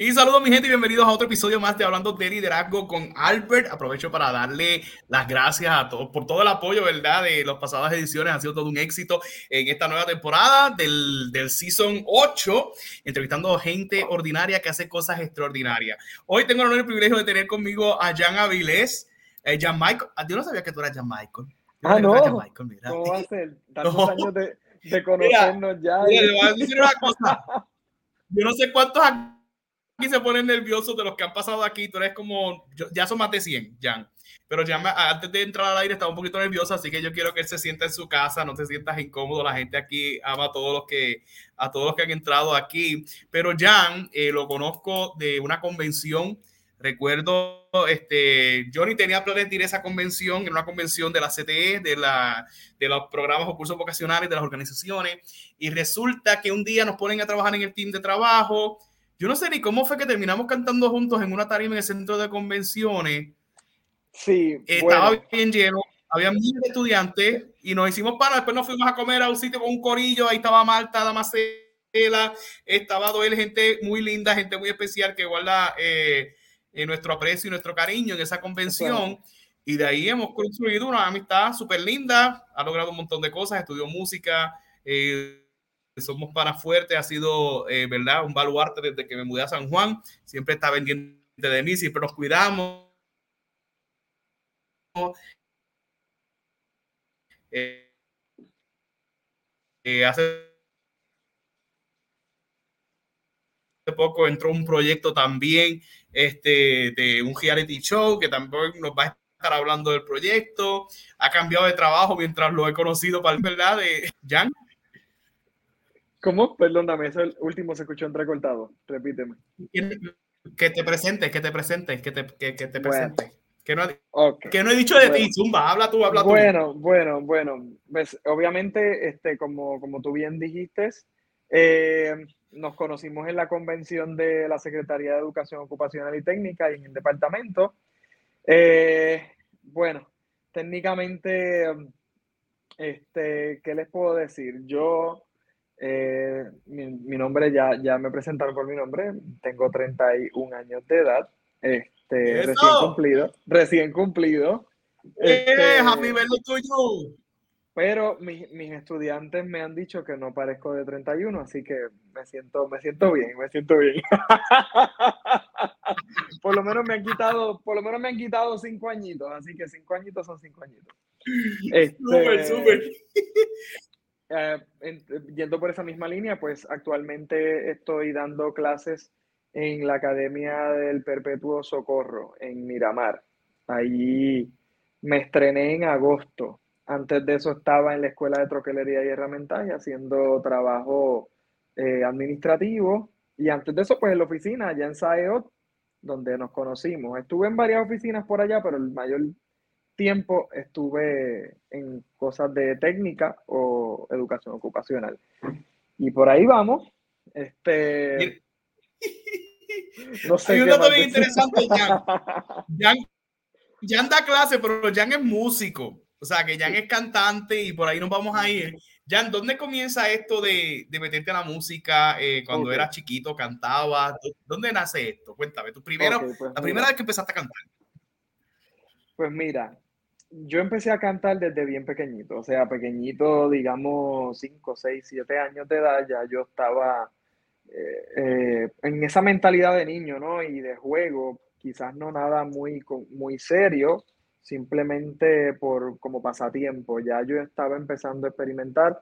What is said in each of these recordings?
Y saludos mi gente y bienvenidos a otro episodio más de Hablando de Liderazgo con Albert. Aprovecho para darle las gracias a todos por todo el apoyo, ¿verdad? De las pasadas ediciones. Ha sido todo un éxito en esta nueva temporada del, del Season 8, entrevistando gente ordinaria que hace cosas extraordinarias. Hoy tengo el honor y el privilegio de tener conmigo a Jan Avilés, eh, Jan Michael. Ah, yo no sabía que tú eras Jan Michael. ah, no. Jan Michael, mira. ¿Cómo va a ser? Tantos años de, de conocernos ya. Mira, le voy a decir una cosa. Yo no sé cuántos aquí se ponen nerviosos de los que han pasado aquí. Tú eres como, ya son más de 100, Jan. Pero ya antes de entrar al aire estaba un poquito nervioso, así que yo quiero que él se sienta en su casa, no te sientas incómodo. La gente aquí ama a todos los que, a todos los que han entrado aquí. Pero Jan eh, lo conozco de una convención. Recuerdo, este, yo ni tenía planes de ir a esa convención, en una convención de la CTE, de, la, de los programas o cursos vocacionales de las organizaciones, y resulta que un día nos ponen a trabajar en el team de trabajo, yo no sé ni cómo fue que terminamos cantando juntos en una tarima en el centro de convenciones. Sí. Estaba bien lleno, había miles de estudiantes y nos hicimos para. Después nos fuimos a comer a un sitio con un corillo. Ahí estaba Marta, Damasela, estaba Doel, gente muy linda, gente muy especial que guarda eh, nuestro aprecio y nuestro cariño en esa convención. Y de ahí hemos construido una amistad súper linda. Ha logrado un montón de cosas, estudió música. Eh, somos para fuerte, ha sido, eh, ¿verdad? Un baluarte desde que me mudé a San Juan. Siempre está pendiente de mí, siempre nos cuidamos. Eh, eh, hace poco entró un proyecto también este, de un reality show que también nos va a estar hablando del proyecto. Ha cambiado de trabajo mientras lo he conocido, para verdad, de Jan. ¿Cómo? Perdóname, ese último se escuchó entrecortado. Repíteme. Que te presentes, que te presentes, que te, que, que te presentes. Que no, que no, he dicho de ti, Zumba, habla tú, habla tú. Bueno, bueno, bueno. Pues, obviamente, este, como, como tú bien dijiste, eh, nos conocimos en la convención de la Secretaría de Educación Ocupacional y Técnica y en el departamento. Eh, bueno, técnicamente, este, ¿qué les puedo decir? Yo eh, mi, nombre ya, ya me presentaron por mi nombre. Tengo 31 años de edad. Este, recién cumplido. Recién cumplido. Este, happy tuyo. Pero mis, mis, estudiantes me han dicho que no parezco de 31, así que me siento, me siento bien, me siento bien. por lo menos me han quitado, por lo menos me han quitado cinco añitos, así que cinco añitos son cinco añitos. Este, súper, eh, yendo por esa misma línea, pues actualmente estoy dando clases en la Academia del Perpetuo Socorro en Miramar. Ahí me estrené en agosto. Antes de eso estaba en la Escuela de Troquelería y Herramientas haciendo trabajo eh, administrativo. Y antes de eso, pues en la oficina, allá en SAEOT, donde nos conocimos. Estuve en varias oficinas por allá, pero el mayor tiempo estuve en cosas de técnica o educación ocupacional. Y por ahí vamos. Este. No sé Hay un dato bien interesante, Jan. Jan. da clase, pero Jan es músico. O sea, que Jan es cantante y por ahí nos vamos a ir. Jan, ¿dónde comienza esto de, de meterte a la música eh, cuando eras chiquito, cantabas? ¿Dónde nace esto? Cuéntame, tu primero, pues la primera vez que empezaste a cantar. Pues mira, yo empecé a cantar desde bien pequeñito, o sea, pequeñito, digamos, 5, 6, 7 años de edad, ya yo estaba eh, eh, en esa mentalidad de niño, ¿no? Y de juego, quizás no nada muy, muy serio, simplemente por como pasatiempo. Ya yo estaba empezando a experimentar,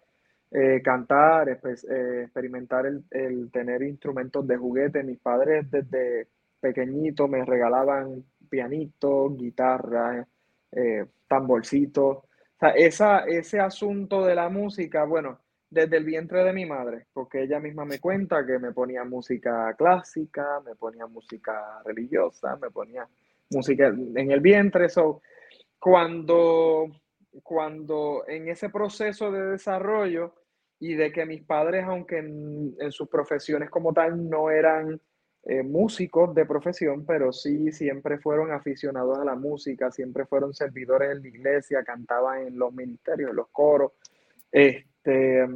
eh, cantar, experimentar el, el, tener instrumentos de juguete. Mis padres desde pequeñito me regalaban pianito, guitarra, eh, tamborcito. Esa, ese asunto de la música, bueno, desde el vientre de mi madre, porque ella misma me cuenta que me ponía música clásica, me ponía música religiosa, me ponía música en el vientre. So, cuando, cuando en ese proceso de desarrollo y de que mis padres, aunque en sus profesiones como tal no eran eh, músicos de profesión, pero sí siempre fueron aficionados a la música, siempre fueron servidores en la iglesia, cantaban en los ministerios, en los coros. Este,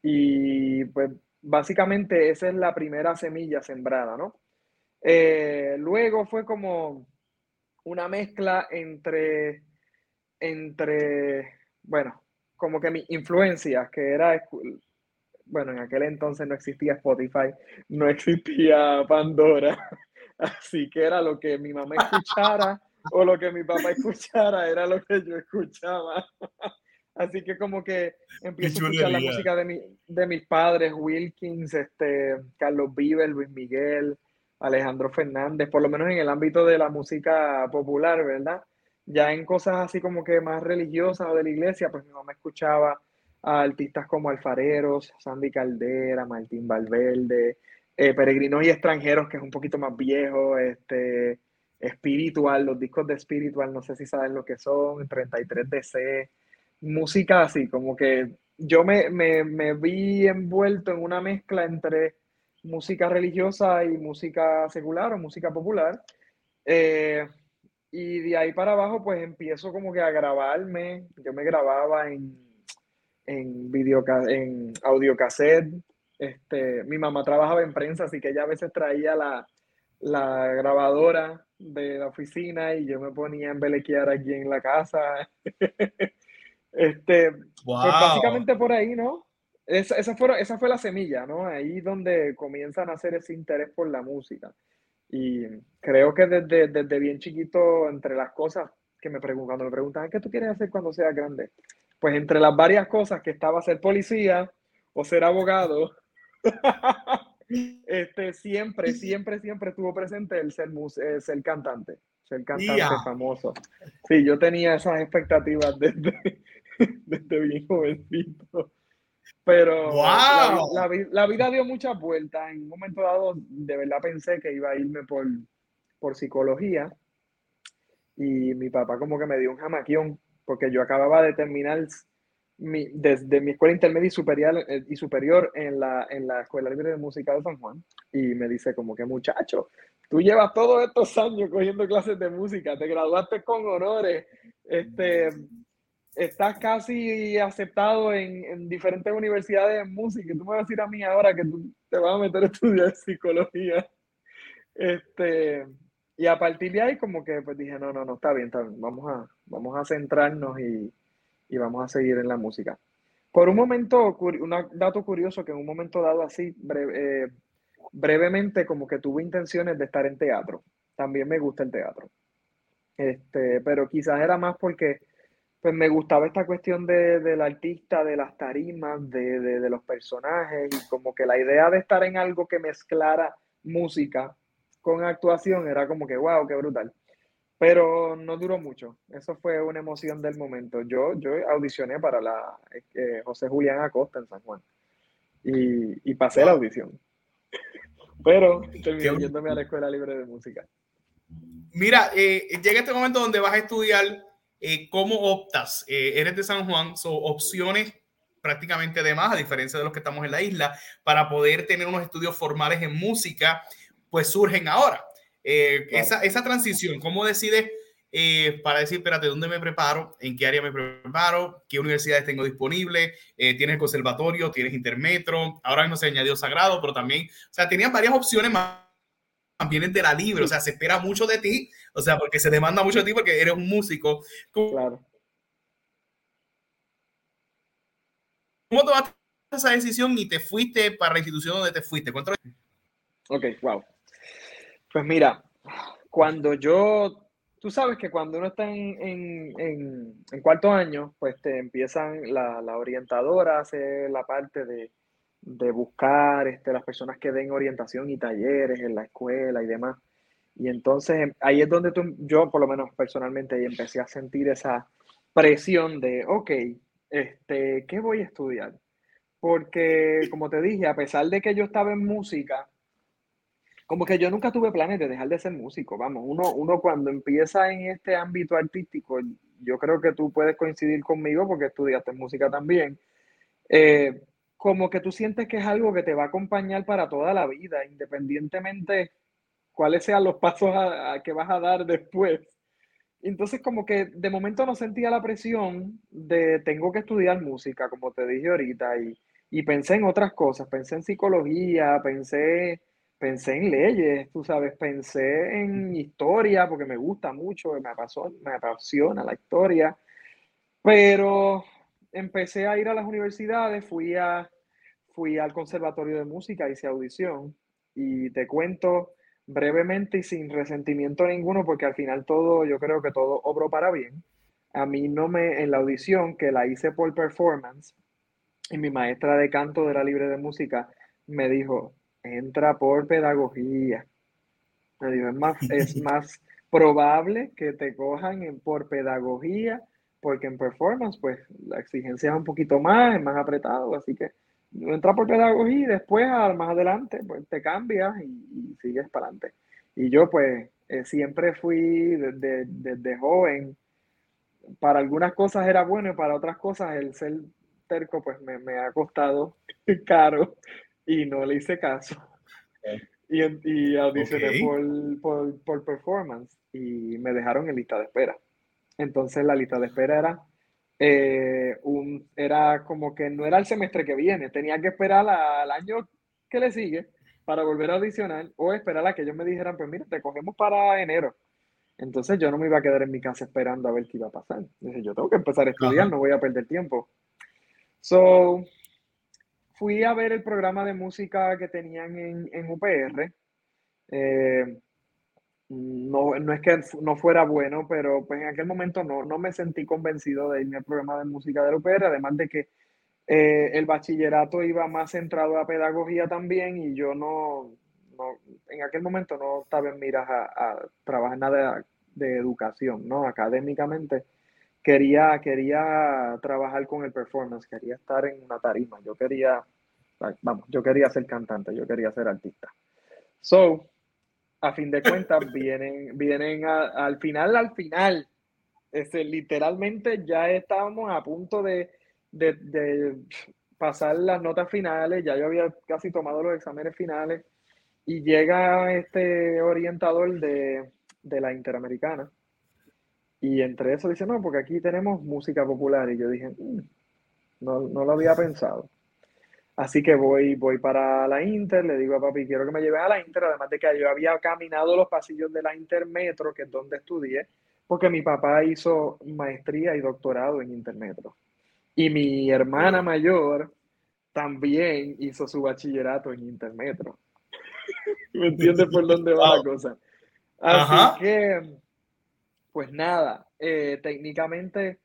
y pues básicamente esa es la primera semilla sembrada, ¿no? Eh, luego fue como una mezcla entre, entre, bueno, como que mi influencia, que era, bueno, en aquel entonces no existía Spotify, no existía Pandora, así que era lo que mi mamá escuchara o lo que mi papá escuchara, era lo que yo escuchaba. Así que como que empiezo a escuchar la música de, mi, de mis padres, Wilkins, este, Carlos Vives, Luis Miguel, Alejandro Fernández, por lo menos en el ámbito de la música popular, ¿verdad? Ya en cosas así como que más religiosas o de la iglesia, pues mi mamá escuchaba a artistas como Alfareros, Sandy Caldera, Martín Valverde, eh, Peregrinos y Extranjeros, que es un poquito más viejo, este, Espiritual, los discos de Espiritual, no sé si saben lo que son, 33DC, música así, como que yo me, me vi envuelto en una mezcla entre música religiosa y música secular o música popular. Eh, y de ahí para abajo, pues empiezo como que a grabarme. Yo me grababa en, en, video, en audiocassette. Este, mi mamá trabajaba en prensa, así que ella a veces traía la, la grabadora de la oficina y yo me ponía a embelequear aquí en la casa. este, pues básicamente por ahí, ¿no? esa, esa, fue, esa fue la semilla, ¿no? Ahí donde comienzan a hacer ese interés por la música. Y creo que desde, desde bien chiquito, entre las cosas que me preguntan, cuando me preguntan, ¿qué tú quieres hacer cuando seas grande? Pues entre las varias cosas que estaba ser policía o ser abogado, este, siempre, siempre, siempre estuvo presente el ser, eh, ser cantante, ser cantante famoso. Sí, yo tenía esas expectativas desde, desde bien jovencito. Pero la, vida dio muchas vueltas. En un momento dado, de verdad pensé que iba a irme por, por psicología. Y mi papá como que me dio un jamaquión, porque yo acababa de terminar mi, desde mi escuela intermedia y superior, eh, y superior en, la, en la Escuela Libre de Música de San Juan. Y me dice como que muchacho, tú llevas todos estos años cogiendo clases de música, te graduaste con honores, este, estás casi aceptado en, diferentes universidades de música tú me vas a decir a mí ahora que tú te vas a meter a estudiar psicología. Este, y a partir de ahí como que pues dije, no, no, no, está bien, está bien. Vamos, a, vamos a centrarnos y, vamos a seguir en la música. Por un momento, un dato curioso que en un momento dado así, eh, brevemente como que tuve intenciones de estar en teatro. También me gusta el teatro. Este, pero quizás era más porque pues me gustaba esta cuestión de, del artista, de las tarimas, de, de, los personajes y como que la idea de estar en algo que mezclara música con actuación era como que, wow, qué brutal. Pero no duró mucho. Eso fue una emoción del momento. Yo, yo audicioné para la eh, José Julián Acosta en San Juan y, y pasé la audición. Pero terminé yéndome a la Escuela Libre de Música. Mira, eh, llega este momento donde vas a estudiar eh, ¿Cómo optas? Eh, eres de San Juan, son opciones prácticamente de más, a diferencia de los que estamos en la isla, para poder tener unos estudios formales en música, pues surgen ahora. Eh, esa, esa, transición, ¿cómo decides para decir, espérate, ¿dónde me preparo? ¿En qué área me preparo? ¿Qué universidades tengo disponibles? ¿Tienes el conservatorio? ¿Tienes intermetro? Ahora mismo se añadió sagrado, pero también, o sea, tenías varias opciones más vienen de la libre, o sea, se espera mucho de ti, o sea, porque se demanda mucho de ti porque eres un músico. claro. ¿Cómo tomaste esa decisión y te fuiste para la institución donde te fuiste? Ok, wow. Pues mira, cuando yo, tú sabes que cuando uno está en, en, en, cuarto año, pues te empiezan la, la orientadora, hace la parte de, de buscar este, las personas que den orientación y talleres en la escuela y demás. Y entonces ahí es donde tú, yo por lo menos personalmente empecé a sentir esa presión de, ok, este, ¿qué voy a estudiar? Porque, como te dije, a pesar de que yo estaba en música, como que yo nunca tuve planes de dejar de ser músico. Vamos, uno, uno cuando empieza en este ámbito artístico, yo creo que tú puedes coincidir conmigo porque estudiaste música también. Eh, como que tú sientes que es algo que te va a acompañar para toda la vida, independientemente cuáles sean los pasos que vas a dar después. Entonces como que de momento no sentía la presión de tengo que estudiar música, como te dije ahorita, y, y pensé en otras cosas, pensé en psicología, pensé, pensé en leyes, tú sabes, pensé en historia porque me gusta mucho, me apasiona, me apasiona la historia, pero empecé a ir a las universidades, fui, a, fui al conservatorio de música, hice audición y te cuento brevemente y sin resentimiento ninguno porque al final todo, yo creo que todo obró para bien. A mí no me, en la audición que la hice por performance y mi maestra de canto de la libre de música me dijo, entra por pedagogía. Es más, es más probable que te cojan en, por pedagogía, porque en performance, pues la exigencia es un poquito más, es más apretado, así que entra por pedagogía y después, más adelante, pues te cambias y, sigues para adelante. Y yo, pues, eh, siempre fui desde, desde joven, para algunas cosas era bueno y para otras cosas el ser terco, pues me, me ha costado caro y no le hice caso. Y, y audicioné por, por, performance y me dejaron en lista de espera. Entonces la lista de espera era, eh, un, era como que no era el semestre que viene, tenía que esperar al año que le sigue para volver a audicionar o esperar a que ellos me dijeran, pues mira, te cogemos para enero. Entonces yo no me iba a quedar en mi casa esperando a ver qué iba a pasar. Dije, yo tengo que empezar a estudiar, no voy a perder tiempo. So, fui a ver el programa de música que tenían en, UPR. Eh, no, no, es que no fuera bueno, pero pues en aquel momento no, no me sentí convencido de irme al programa de música de UPR, además de que eh, el bachillerato iba más centrado a pedagogía también y yo no, en aquel momento no estaba en miras a, trabajar nada de, educación, ¿no? Académicamente quería, quería trabajar con el performance, quería estar en una tarima, yo quería, vamos, yo quería ser cantante, yo quería ser artista. So, a fin de cuentas, vienen, vienen al final, al final, este, literalmente ya estábamos a punto de, de, pasar las notas finales, ya yo había casi tomado los exámenes finales y llega este orientador de, de la Interamericana y entre eso dice, no, porque aquí tenemos música popular. Y yo dije, mm, no, no lo había pensado. Así que voy, voy para la Inter, le digo a papi, quiero que me lleve a la Inter, además de que yo había caminado los pasillos de la Intermetro, que es donde estudié, porque mi papá hizo maestría y doctorado en Intermetro. Y mi hermana mayor también hizo su bachillerato en Intermetro. ¿Me entiendes por dónde va la cosa? Así que pues nada, eh, técnicamente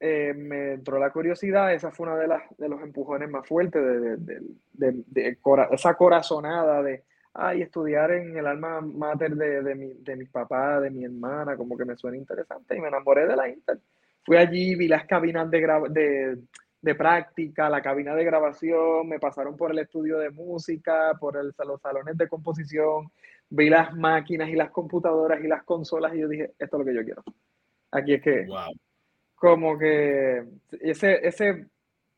eh, me entró la curiosidad, esa fue una de, las, de los empujones más fuertes, de, esa corazonada de, ay, estudiar en el alma mater de, mi, de mis papás, de mi hermana, como que me suena interesante y me enamoré de la Inter. Fui allí, vi las cabinas de, de, práctica, la cabina de grabación, me pasaron por el estudio de música, por el, los salones de composición, vi las máquinas y las computadoras y las consolas y yo dije, esto es lo que yo quiero. Aquí es que, como que ese, ese,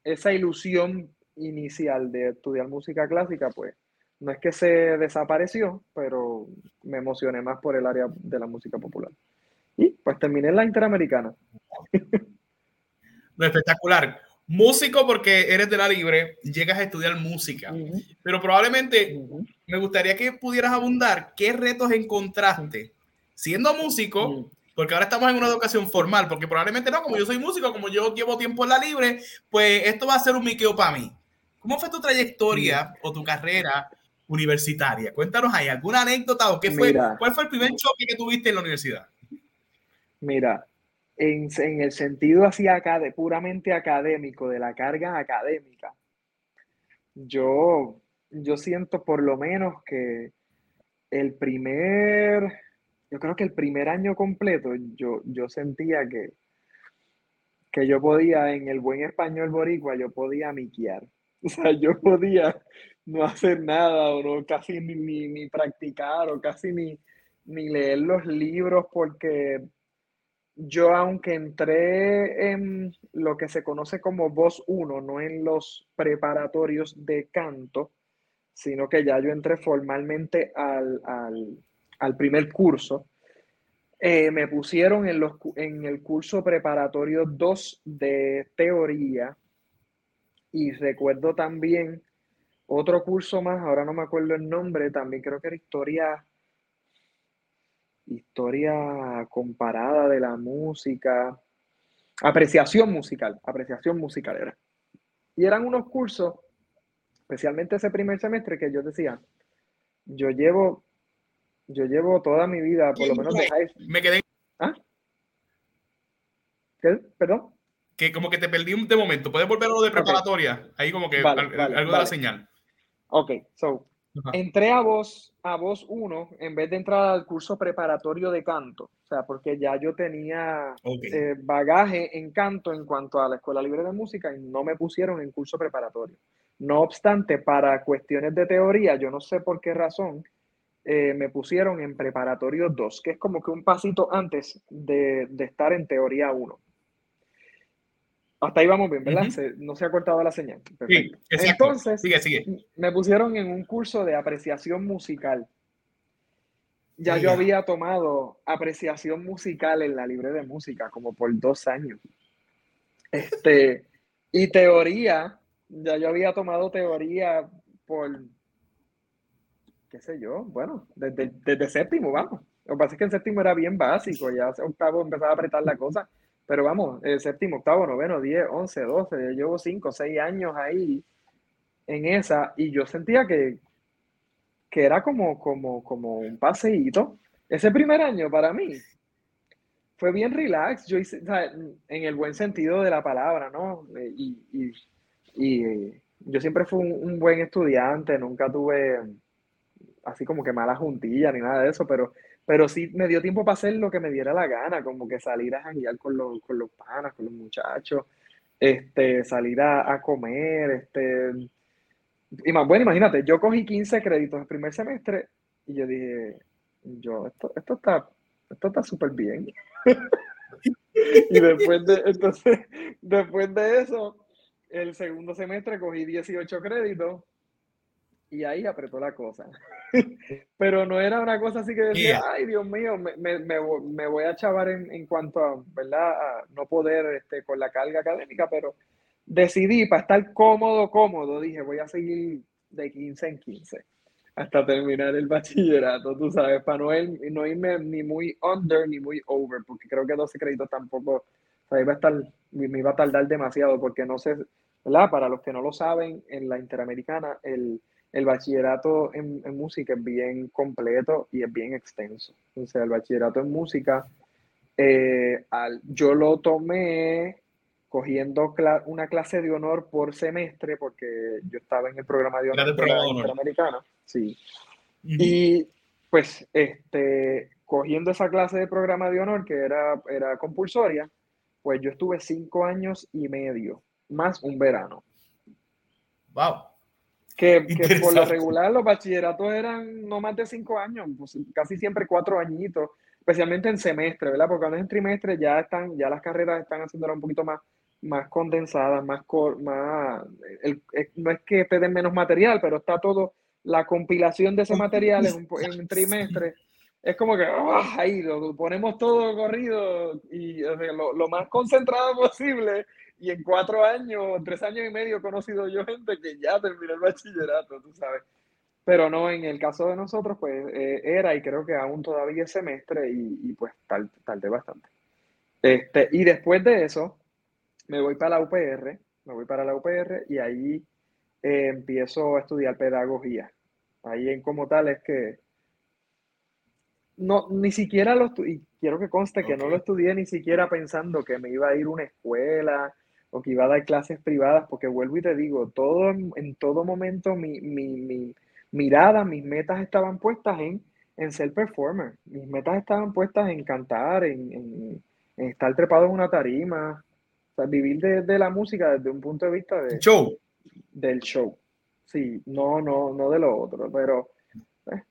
esa ilusión inicial de estudiar música clásica, pues no es que se desapareció, pero me emocioné más por el área de la música popular. Y pues terminé en la Interamericana. espectacular músico porque eres de la libre, llegas a estudiar música, pero probablemente me gustaría que pudieras abundar qué retos encontraste siendo músico, porque ahora estamos en una educación formal, porque probablemente no, como yo soy músico, como yo llevo tiempo en la libre, pues esto va a ser un miqueo para mí. ¿Cómo fue tu trayectoria o tu carrera universitaria? Cuéntanos ahí, ¿alguna anécdota o qué fue? ¿Cuál fue el primer choque que tuviste en la universidad? Mira, en, el sentido así acá puramente académico, de la carga académica, yo, yo siento por lo menos que el primer, yo creo que el primer año completo, yo, yo sentía que, que yo podía, en el buen español boricua, yo podía miquear. O sea, yo podía no hacer nada o no casi ni, ni, practicar o casi ni, ni leer los libros porque yo aunque entré en lo que se conoce como voz 1, no en los preparatorios de canto, sino que ya yo entré formalmente al, primer curso, eh, me pusieron en, los, en el curso preparatorio 2 de teoría y recuerdo también otro curso más, ahora no me acuerdo el nombre, también creo que era historia, historia comparada de la música, apreciación musical, apreciación musical era. Y eran unos cursos, especialmente ese primer semestre, que yo decía, yo llevo, yo llevo toda mi vida, por lo menos de high Me quedé. ¿Ah? ¿Qué? ¿Perdón? Que como que te perdí un de momento. ¿Puedes volver a lo de preparatoria? Ahí como que algo de la señal. Ok, so, entré a voz, a voz 1 en vez de entrar al curso preparatorio de canto. O sea, porque ya yo tenía eh, bagaje en canto en cuanto a la Escuela Libre de Música y no me pusieron en curso preparatorio. No obstante, para cuestiones de teoría, yo no sé por qué razón, eh, me pusieron en preparatorio 2, que es como que un pasito antes de, de estar en teoría 1. Hasta ahí vamos bien, ¿verdad? no se ha cortado la señal. Sí, Entonces, sigue, sigue. me pusieron en un curso de apreciación musical. Ya yo había tomado apreciación musical en la libre de música como por dos años. Este, y teoría, ya yo había tomado teoría por, qué sé yo, bueno, desde, desde séptimo, vamos. Lo que pasa es que en séptimo era bien básico, ya octavo empezaba a apretar la cosa. Pero vamos, el séptimo, octavo, noveno, 10, 11, 12, yo llevo 5, 6 años ahí en esa y yo sentía que, que era como, como, como un paseíto. Ese primer año para mí fue bien relax, yo hice, en el buen sentido de la palabra, ¿no? Y, y, y yo siempre fui un, un, buen estudiante, nunca tuve así como que mala juntilla ni nada de eso, pero pero sí me dio tiempo para hacer lo que me diera la gana, como que salir a janguear con los, con los panas, con los muchachos, este, salir a, comer, este, y más, bueno, imagínate, yo cogí 15 créditos el primer semestre y yo dije, yo, esto, esto está, esto está súper bien. y después de, entonces, después de eso, el segundo semestre cogí 18 créditos y ahí apretó la cosa. Pero no era una cosa así que decía, ay Dios mío, me, me, me, voy a chavar en, en, cuanto a, ¿verdad? A no poder este, con la carga académica, pero decidí para estar cómodo, cómodo, dije, voy a seguir de 15 en 15 hasta terminar el bachillerato, tú sabes, para no, no irme ni muy under ni muy over, porque creo que 12 créditos tampoco, o sea, iba a estar, me iba a tardar demasiado, porque no sé, ¿verdad? Para los que no lo saben, en la Interamericana, el el bachillerato en, música es bien completo y es bien extenso. O sea, el bachillerato en música, eh, al, yo lo tomé cogiendo una clase de honor por semestre, porque yo estaba en el programa de honor de la Interamericana. Sí. Y pues, este, cogiendo esa clase de programa de honor, que era, era compulsoria, pues yo estuve cinco años y medio, más un verano. Wow. Que, por lo regular los bachilleratos eran no más de cinco años, pues casi siempre cuatro añitos, especialmente en semestre, ¿verdad? Porque cuando es en trimestre ya están, ya las carreras están haciéndolas un poquito más, más condensadas, más, más no es que te den menos material, pero está todo, la compilación de ese material en un, trimestre, es como que ¡ah! ahí lo, ponemos todo corrido y lo, lo más concentrado posible y en cuatro años, tres años y medio he conocido yo gente que ya terminó el bachillerato, tú sabes. Pero no, en el caso de nosotros, pues eh, era y creo que aún todavía es semestre y, pues tardé bastante. Este, y después de eso, me voy para la UPR, me voy para la UPR y ahí eh, empiezo a estudiar pedagogía. Ahí en como tal es que no, ni siquiera lo y quiero que conste que no lo estudié ni siquiera pensando que me iba a ir a una escuela o que iba a dar clases privadas, porque vuelvo y te digo, todo, en todo momento mi, mi, mirada, mis metas estaban puestas en, en ser performer, mis metas estaban puestas en cantar, en, estar trepado en una tarima, vivir de, la música desde un punto de vista de, show. del show. Sí, no, no, no de lo otro, pero eh,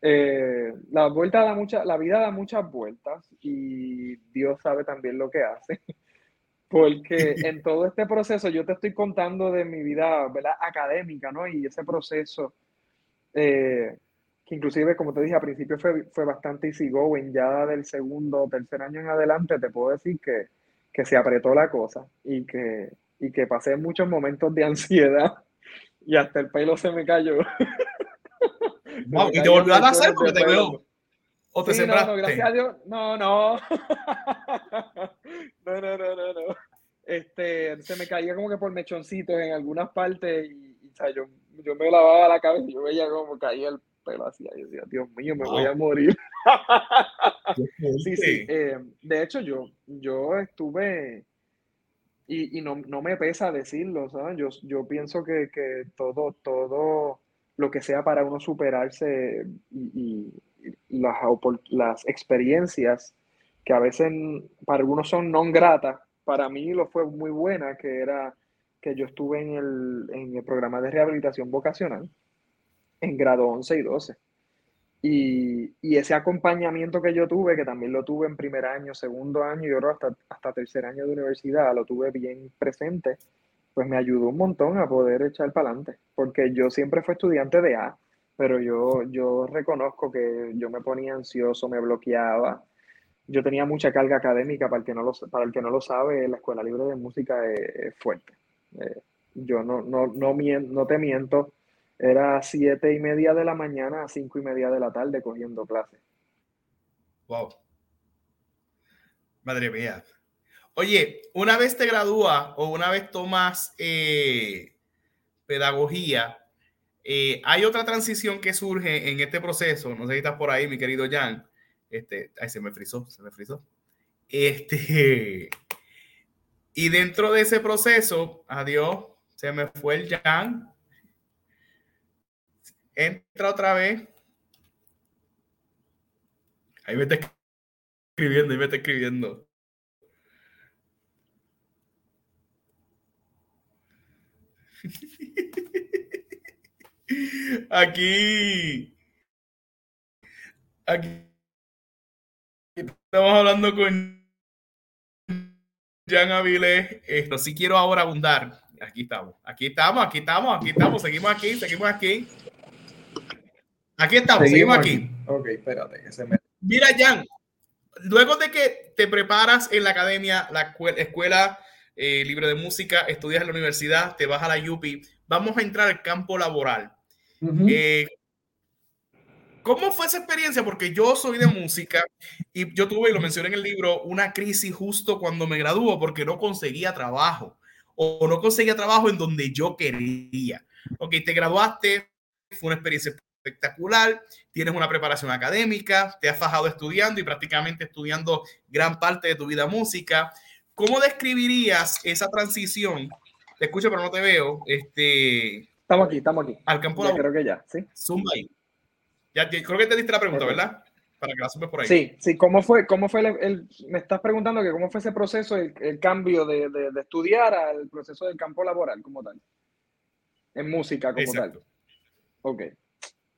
eh, la vuelta da mucha, la vida da muchas vueltas y Dios sabe también lo que hace. Porque en todo este proceso yo te estoy contando de mi vida ¿verdad? académica, ¿no? Y ese proceso, eh, que inclusive, como te dije, al principio fue, fue bastante easy going, ya del segundo o tercer año en adelante te puedo decir que, que se apretó la cosa y que, y que pasé muchos momentos de ansiedad y hasta el pelo se me cayó. y te volvió a hacer porque te veo. ¿O te sí, No, no, gracias a Dios. No, no. Este, se me caía como que por mechoncitos en algunas partes y, o sea, yo, yo me lavaba la cabeza y yo veía como caía el pelo así. Yo decía, Dios mío, me voy a morir. sí, sí. Eh, de hecho, yo, yo estuve y, y no, no, me pesa decirlo, ¿sabes? Yo, yo pienso que, que, todo, todo lo que sea para uno superarse y, las, las experiencias que a veces para algunos son no gratas, para mí lo fue muy buena, que era que yo estuve en el, en el programa de rehabilitación vocacional en grado 11 y 12. Y, y, ese acompañamiento que yo tuve, que también lo tuve en primer año, segundo año y ahora hasta, hasta tercer año de universidad, lo tuve bien presente, pues me ayudó un montón a poder echar para adelante, porque yo siempre fui estudiante de A, pero yo, yo reconozco que yo me ponía ansioso, me bloqueaba, yo tenía mucha carga académica, para el que no lo, para el que no lo sabe, la Escuela Libre de Música es, fuerte. Eh, yo no, no, no, no te miento, era siete y media de la mañana a cinco y media de la tarde cogiendo clases. Wow. Madre mía. Oye, una vez te gradúas o una vez tomas eh, pedagogía, eh, hay otra transición que surge en este proceso. No sé si estás por ahí, mi querido Jan. Este, ay, se me frizó, se me frizó. Este, y dentro de ese proceso, adiós, se me fue el Jan. Entra otra vez. Ahí me está escribiendo, ahí me está escribiendo. Aquí. Aquí. Estamos hablando con Jan Avilés. Esto sí quiero ahora abundar. Aquí estamos, aquí estamos, aquí estamos, aquí estamos. Seguimos aquí, seguimos aquí. Aquí estamos, seguimos, aquí. Ok, espérate, que se me... Mira, Jan, luego de que te preparas en la academia, la escuela eh, libre de música, estudias en la universidad, te vas a la UPI, vamos a entrar al campo laboral. Eh, ¿Cómo fue esa experiencia? Porque yo soy de música y yo tuve, y lo mencioné en el libro, una crisis justo cuando me graduó porque no conseguía trabajo o no conseguía trabajo en donde yo quería. Ok, te graduaste, fue una experiencia espectacular, tienes una preparación académica, te has fajado estudiando y prácticamente estudiando gran parte de tu vida música. ¿Cómo describirías esa transición? Te escucho, pero no te veo. Este, estamos aquí, estamos aquí. Al campo ya, Creo que ya, sí. Zumba ahí. Ya, creo que te diste la pregunta, ¿verdad? Para que la sumes por ahí. Sí, sí. ¿Cómo fue, cómo fue el, me estás preguntando que cómo fue ese proceso, el, cambio de, de, estudiar al proceso del campo laboral como tal? En música como tal. Ok.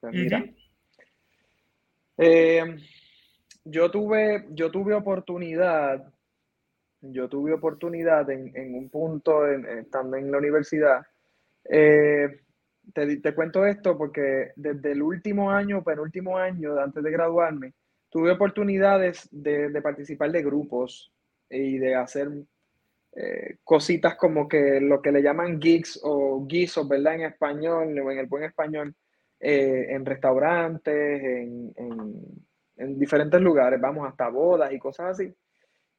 Pues mira. Eh, yo tuve, yo tuve oportunidad, yo tuve oportunidad en, un punto, estando en la universidad, eh, te, cuento esto porque desde el último año, penúltimo año, antes de graduarme, tuve oportunidades de, participar de grupos y de hacer eh, cositas como que lo que le llaman gigs o guisos, ¿verdad? En español o en el buen español, eh, en restaurantes, en, en, diferentes lugares, vamos, hasta bodas y cosas así.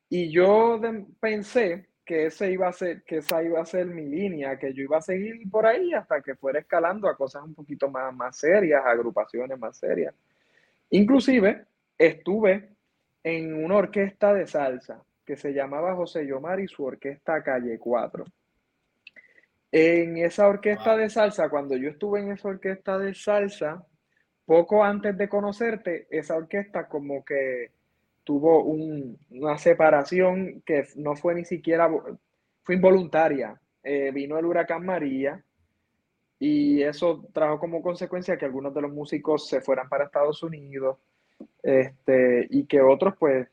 Y yo pensé que ese iba a ser, que esa iba a ser mi línea, que yo iba a seguir por ahí hasta que fuera escalando a cosas un poquito más, más serias, agrupaciones más serias. Inclusive estuve en una orquesta de salsa que se llamaba José Yomar y su orquesta Calle 4. En esa orquesta de salsa, cuando yo estuve en esa orquesta de salsa, poco antes de conocerte, esa orquesta como que tuvo una separación que no fue ni siquiera, fue involuntaria. Eh, vino el huracán María y eso trajo como consecuencia que algunos de los músicos se fueran para Estados Unidos este, y que otros pues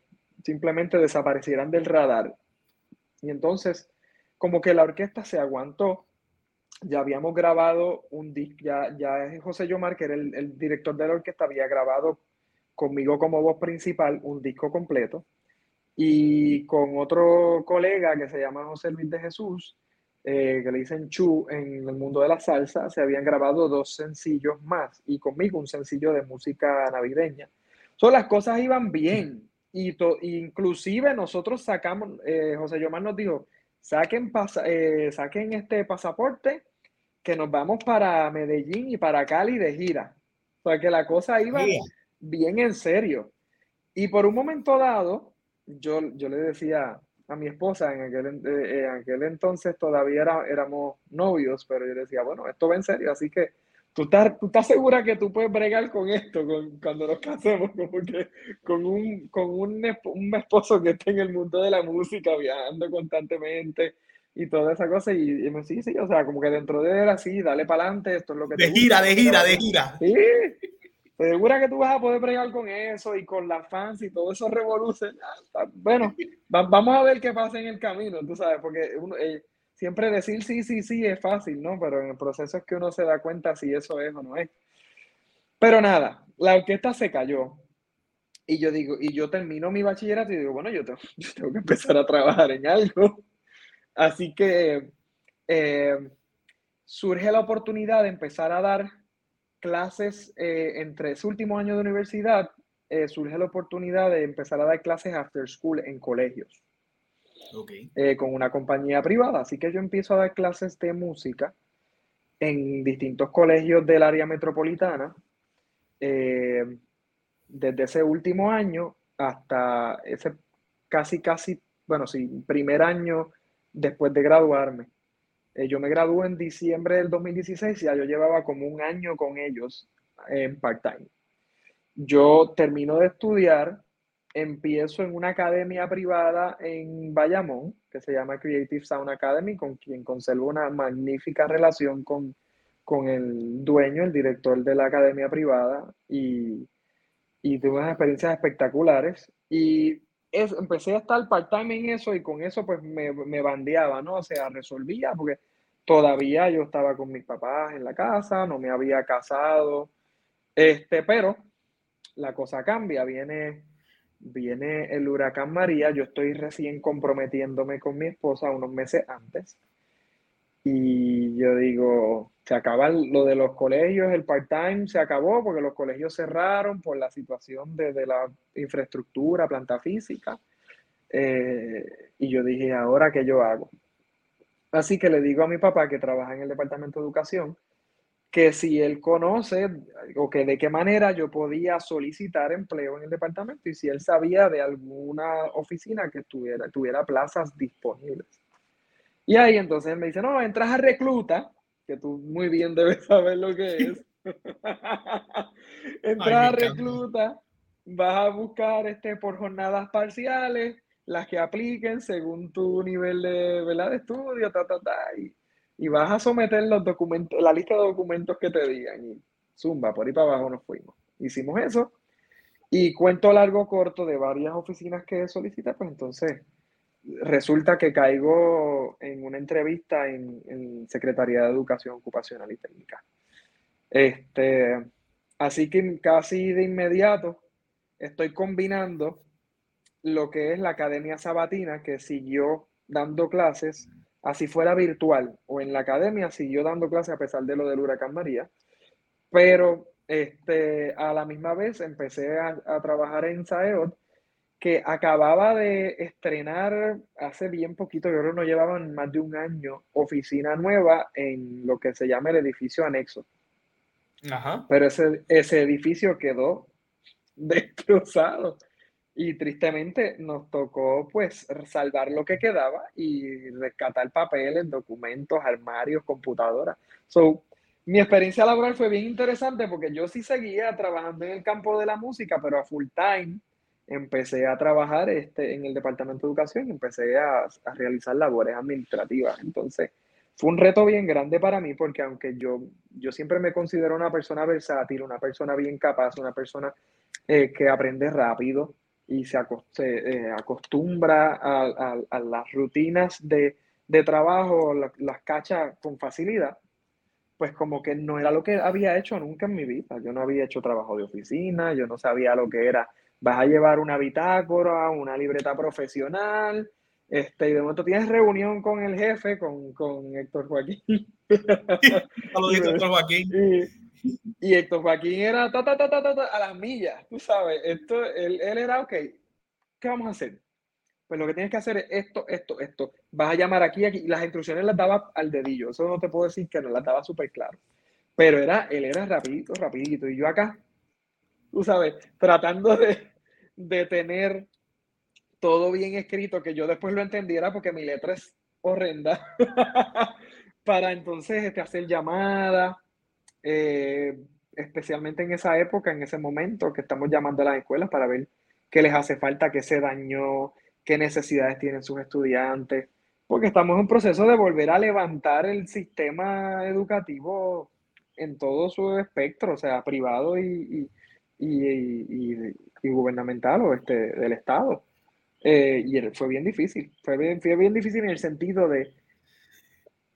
simplemente desaparecieran del radar. Y entonces como que la orquesta se aguantó. Ya habíamos grabado un disco, ya, ya José Yomar, que era el, el director de la orquesta, había grabado conmigo como voz principal un disco completo y con otro colega que se llama José Luis de Jesús, eh, que le dicen Chu en el mundo de la salsa, se habían grabado dos sencillos más y conmigo un sencillo de música navideña. So, las cosas iban bien y inclusive nosotros sacamos, eh, José Yomar nos dijo, saquen, eh, saquen este pasaporte que nos vamos para Medellín y para Cali de gira. O sea que la cosa iba bien en serio. Y por un momento dado, yo, yo le decía a mi esposa, en aquel, eh, en aquel entonces todavía era, éramos novios, pero yo le decía, bueno, esto va en serio, así que ¿Tú estás, tú estás segura que tú puedes bregar con esto con, cuando nos casemos, como que con, un, con un, un, esposo que esté en el mundo de la música, viajando constantemente y toda esa cosa. Y, y me sí, sí, o sea, como que dentro de él así, dale para adelante, esto es lo que De gira, de gira, de gira. Sí, segura que tú vas a poder bregar con eso y con las fans y todo eso revoluce. Bueno, vamos a ver qué pasa en el camino, tú sabes, porque uno, eh, siempre decir sí, sí, sí es fácil, ¿no? Pero en el proceso es que uno se da cuenta si eso es o no es. Pero nada, la orquesta se cayó. Y yo digo, y yo termino mi bachillerato y digo, bueno, yo tengo, que empezar a trabajar en algo. Así que eh, surge la oportunidad de empezar a dar clases eh, entre ese último año de universidad, eh, surge la oportunidad de empezar a dar clases after school en colegios. Eh, con una compañía privada. Así que yo empiezo a dar clases de música en distintos colegios del área metropolitana desde ese último año hasta ese casi, casi, bueno, sí, primer año después de graduarme. Eh, yo me gradué en diciembre del 2016 y ya yo llevaba como un año con ellos en part-time. Yo termino de estudiar empiezo en una academia privada en Bayamón, que se llama Creative Sound Academy, con quien conservo una magnífica relación con, con el dueño, el director de la academia privada, y, y tuve unas experiencias espectaculares. Y empecé a estar part-time en eso y con eso pues me, me bandeaba, ¿no? O sea, resolvía, porque todavía yo estaba con mis papás en la casa, no me había casado, este, pero la cosa cambia, viene viene el huracán María, yo estoy recién comprometiéndome con mi esposa unos meses antes. Y yo digo, se acaba lo de los colegios, el part-time se acabó porque los colegios cerraron por la situación de, la infraestructura, planta física. Eh, y yo dije, ¿ahora qué yo hago? Así que le digo a mi papá que trabaja en el departamento de educación, que si él conoce o que de qué manera yo podía solicitar empleo en el departamento y si él sabía de alguna oficina que tuviera, tuviera plazas disponibles. Y ahí entonces él me dice, no, entras a recluta, que tú muy bien debes saber lo que es. entras a recluta, vas a buscar este, por jornadas parciales, las que apliquen según tu nivel de, ¿verdad? de estudio, ta, ta, ta, y y vas a someter los documentos, la lista de documentos que te digan y zumba, por ahí para abajo nos fuimos. Hicimos eso y cuento largo corto de varias oficinas que solicita, pues entonces resulta que caigo en una entrevista en, Secretaría de Educación Ocupacional y Técnica. Este, así que casi de inmediato estoy combinando lo que es la Academia Sabatina, que siguió dando clases así fuera virtual o en la academia, siguió dando clases a pesar de lo del huracán María, pero este, a la misma vez empecé a, trabajar en Saeot, que acababa de estrenar hace bien poquito, yo creo que no llevaban más de un año, oficina nueva en lo que se llama el edificio anexo. Pero ese, ese edificio quedó destrozado. Y tristemente nos tocó pues salvar lo que quedaba y rescatar papeles, documentos, armarios, computadoras. So, mi experiencia laboral fue bien interesante porque yo sí seguía trabajando en el campo de la música, pero a full time empecé a trabajar este, en el departamento de educación y empecé a, a realizar labores administrativas. Entonces, fue un reto bien grande para mí porque aunque yo, yo siempre me considero una persona versátil, una persona bien capaz, una persona eh, que aprende rápido, y se, eh, acostumbra a, las rutinas de, trabajo, las cacha con facilidad, pues como que no era lo que había hecho nunca en mi vida. Yo no había hecho trabajo de oficina, yo no sabía lo que era, vas a llevar una bitácora, una libreta profesional, Este, y de momento tienes reunión con el jefe, con, con Héctor Joaquín. Héctor Joaquín. Y, Héctor Joaquín era ta, ta, ta, a las millas, tú sabes. Esto, él, él era, ok, ¿qué vamos a hacer? Pues lo que tienes que hacer es esto, esto, esto. Vas a llamar aquí, aquí. Las instrucciones las daba al dedillo. Eso no te puedo decir que no las daba súper claro. Pero era, él era rapidito, rapidito. Y yo acá, tú sabes, tratando de, de tener todo bien escrito, que yo después lo entendiera porque mi letra es horrenda, para entonces este, hacer llamadas, eh, especialmente en esa época, en ese momento que estamos llamando a las escuelas para ver qué les hace falta, qué se dañó, qué necesidades tienen sus estudiantes, porque estamos en un proceso de volver a levantar el sistema educativo en todo su espectro, o sea, privado y, y, y gubernamental o este, del Estado. Eh, y fue bien difícil, fue bien, fue bien difícil en el sentido de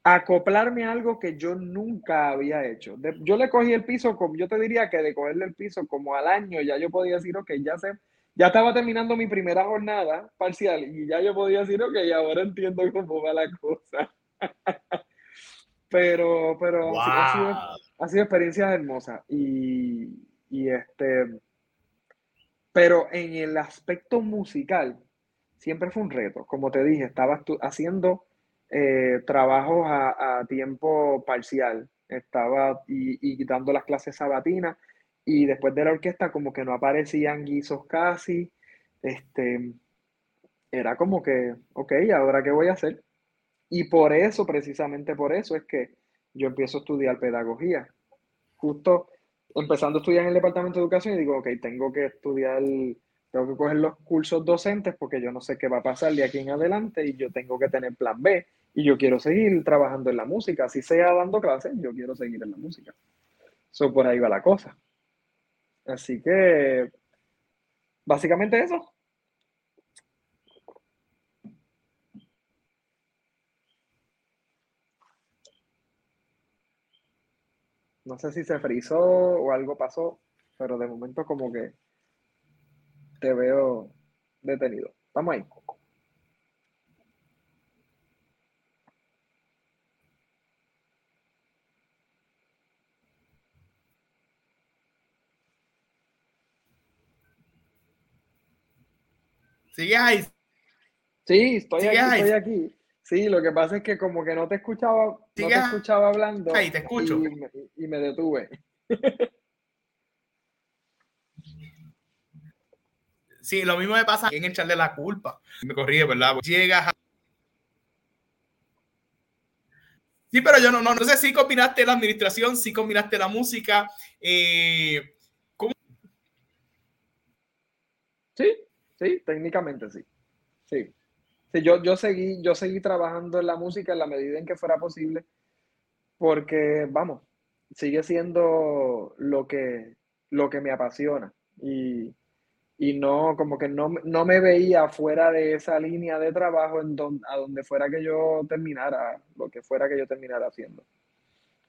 acoplarme a algo que yo nunca había hecho. yo le cogí el piso, como yo te diría que de cogerle el piso como al año, ya yo podía decir, ok, ya sé, ya estaba terminando mi primera jornada parcial y ya yo podía decir, ok, ahora entiendo cómo va la cosa. pero, pero ha, sido, ha sido experiencias hermosas y, y este, pero en el aspecto musical, siempre fue un reto. Como te dije, estaba haciendo eh, trabajos a, tiempo parcial. Estaba y, dando las clases sabatinas y después de la orquesta como que no aparecían guisos casi. Este, era como que, ok, ¿ahora qué voy a hacer? Y por eso, precisamente por eso, es que yo empiezo a estudiar pedagogía. Justo empezando a estudiar en el departamento de educación y digo, ok, tengo que estudiar tengo que coger los cursos docentes porque yo no sé qué va a pasar de aquí en adelante y yo tengo que tener plan B y yo quiero seguir trabajando en la música, así sea dando clases, yo quiero seguir en la música. Eso por ahí va la cosa. Así que, básicamente eso. No sé si se frizó o algo pasó, pero de momento como que te veo detenido. Vamos ahí. ¿Sigues ahí? Sí, estoy aquí, estoy aquí. Sí, lo que pasa es que como que no te escuchaba, no te escuchaba hablando. Ahí te escucho. y me detuve. Sí, lo mismo me pasa en echarle la culpa. Me corrí, ¿verdad? Llegas a... Sí, pero yo no, no, no sé si combinaste la administración, si combinaste la música. Eh, ¿Cómo? Sí, sí, técnicamente sí. Sí. Yo, yo, seguí, yo seguí trabajando en la música en la medida en que fuera posible, porque, vamos, sigue siendo lo que, lo que me apasiona. Y, y no, como que no, no, me veía fuera de esa línea de trabajo en donde, a donde fuera que yo terminara, lo que fuera que yo terminara haciendo.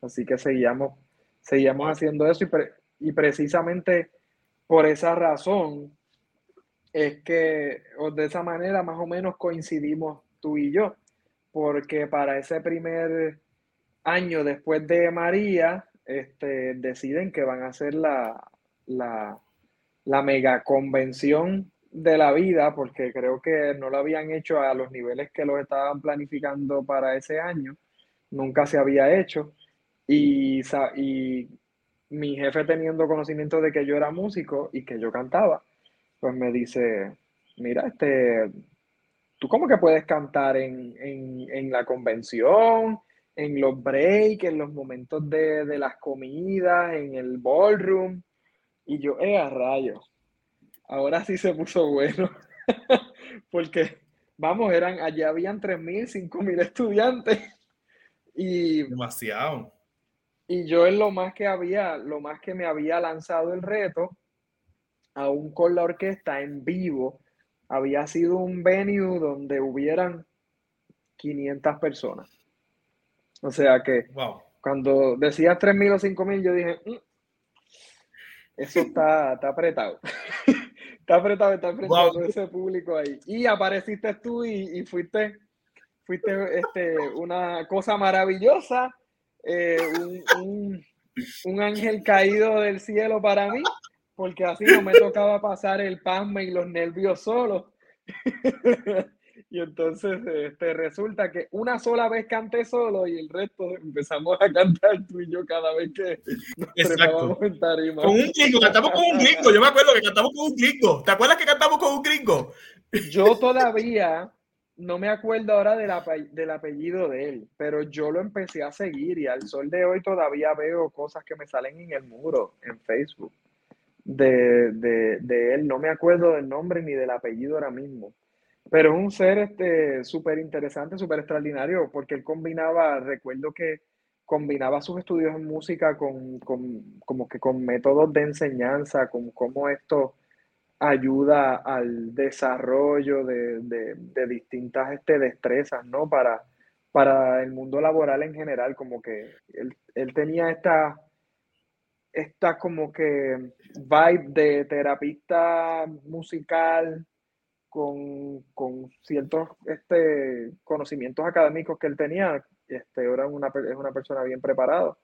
Así que seguíamos, seguíamos haciendo eso y, y precisamente por esa razón es que de esa manera más o menos coincidimos tú y yo, porque para ese primer año después de María, este, deciden que van a hacer la, la la mega convención de la vida, porque creo que no lo habían hecho a los niveles que lo estaban planificando para ese año, nunca se había hecho. Y, y mi jefe teniendo conocimiento de que yo era músico y que yo cantaba, pues me dice, mira, este, tú cómo que puedes cantar en, en, la convención, en los breaks, en los momentos de, de las comidas, en el ballroom. Y yo, eh, a rayos. Ahora sí se puso bueno. Porque, vamos, eran, allá habían 3.000, 5.000 estudiantes. Y, Demasiado. Y yo en lo más que había, lo más que me había lanzado el reto, aún con la orquesta en vivo, había sido un venue donde hubieran 500 personas. O sea que cuando decías 3.000 o 5.000, yo dije, mm, eso está, apretado. Está apretado, está apretado ese público ahí. Y apareciste tú y, fuiste, fuiste este, una cosa maravillosa, eh, un, un, ángel caído del cielo para mí, porque así no me tocaba pasar el pasme y los nervios solos. Y entonces este, resulta que una sola vez canté solo y el resto empezamos a cantar tú y yo cada vez que nos Exacto. en tarima. Con un gringo, cantamos con un gringo. Yo me acuerdo que cantamos con un gringo. ¿Te acuerdas que cantamos con un gringo? Yo todavía no me acuerdo ahora del, del apellido de él, pero yo lo empecé a seguir y al sol de hoy todavía veo cosas que me salen en el muro, en Facebook, de, de, de él. No me acuerdo del nombre ni del apellido ahora mismo pero es un ser este súper interesante, súper extraordinario, porque él combinaba, recuerdo que combinaba sus estudios en música con, como que con métodos de enseñanza, con cómo esto ayuda al desarrollo de, distintas este, destrezas, ¿no? Para, para el mundo laboral en general, como que él, él tenía esta, esta como que vibe de terapista musical, con, ciertos este, conocimientos académicos que él tenía, este, era una, es una persona bien preparada.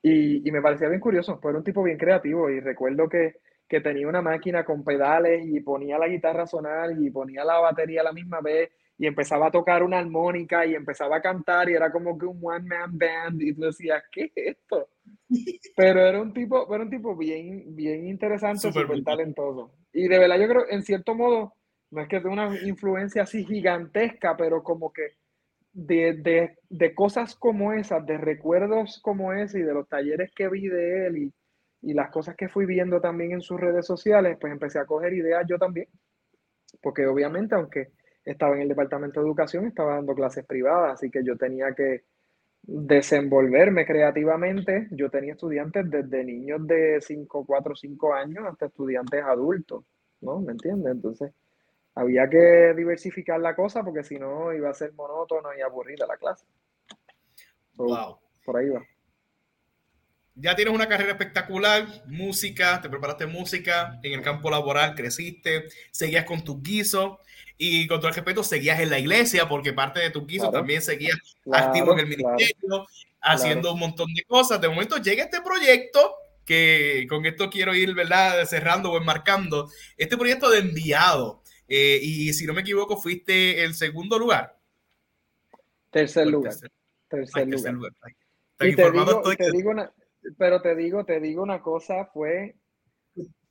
Y, me parecía bien curioso, fue un tipo bien creativo y recuerdo que, que, tenía una máquina con pedales y ponía la guitarra a sonar y ponía la batería a la misma vez y empezaba a tocar una armónica y empezaba a cantar y era como que un one man band y tú decías, ¿qué es esto? Pero era un tipo, era un tipo bien, bien interesante, súper talentoso. Y de verdad yo creo, en cierto modo, no es que de una influencia así gigantesca, pero como que de, cosas como esas, de recuerdos como ese y de los talleres que vi de él y, las cosas que fui viendo también en sus redes sociales, pues empecé a coger ideas yo también. Porque obviamente, aunque estaba en el departamento de educación, estaba dando clases privadas, así que yo tenía que desenvolverme creativamente. Yo tenía estudiantes desde niños de 5, 4, 5 años hasta estudiantes adultos, ¿no? ¿Me entiendes? Entonces, había que diversificar la cosa porque si no iba a ser monótono y aburrida la clase. wow. Por ahí va. Ya tienes una carrera espectacular, música, te preparaste música, en el campo laboral creciste, seguías con tus guisos y con todo el respeto seguías en la iglesia porque parte de tus guisos también seguías activo en el ministerio, haciendo un montón de cosas. De momento llega este proyecto que con esto quiero ir, ¿verdad? Cerrando o enmarcando, este proyecto de enviado eh, y si no me equivoco, fuiste el segundo lugar. Tercer lugar. Tercer, lugar. te digo, una, pero te digo, te digo una cosa, fue,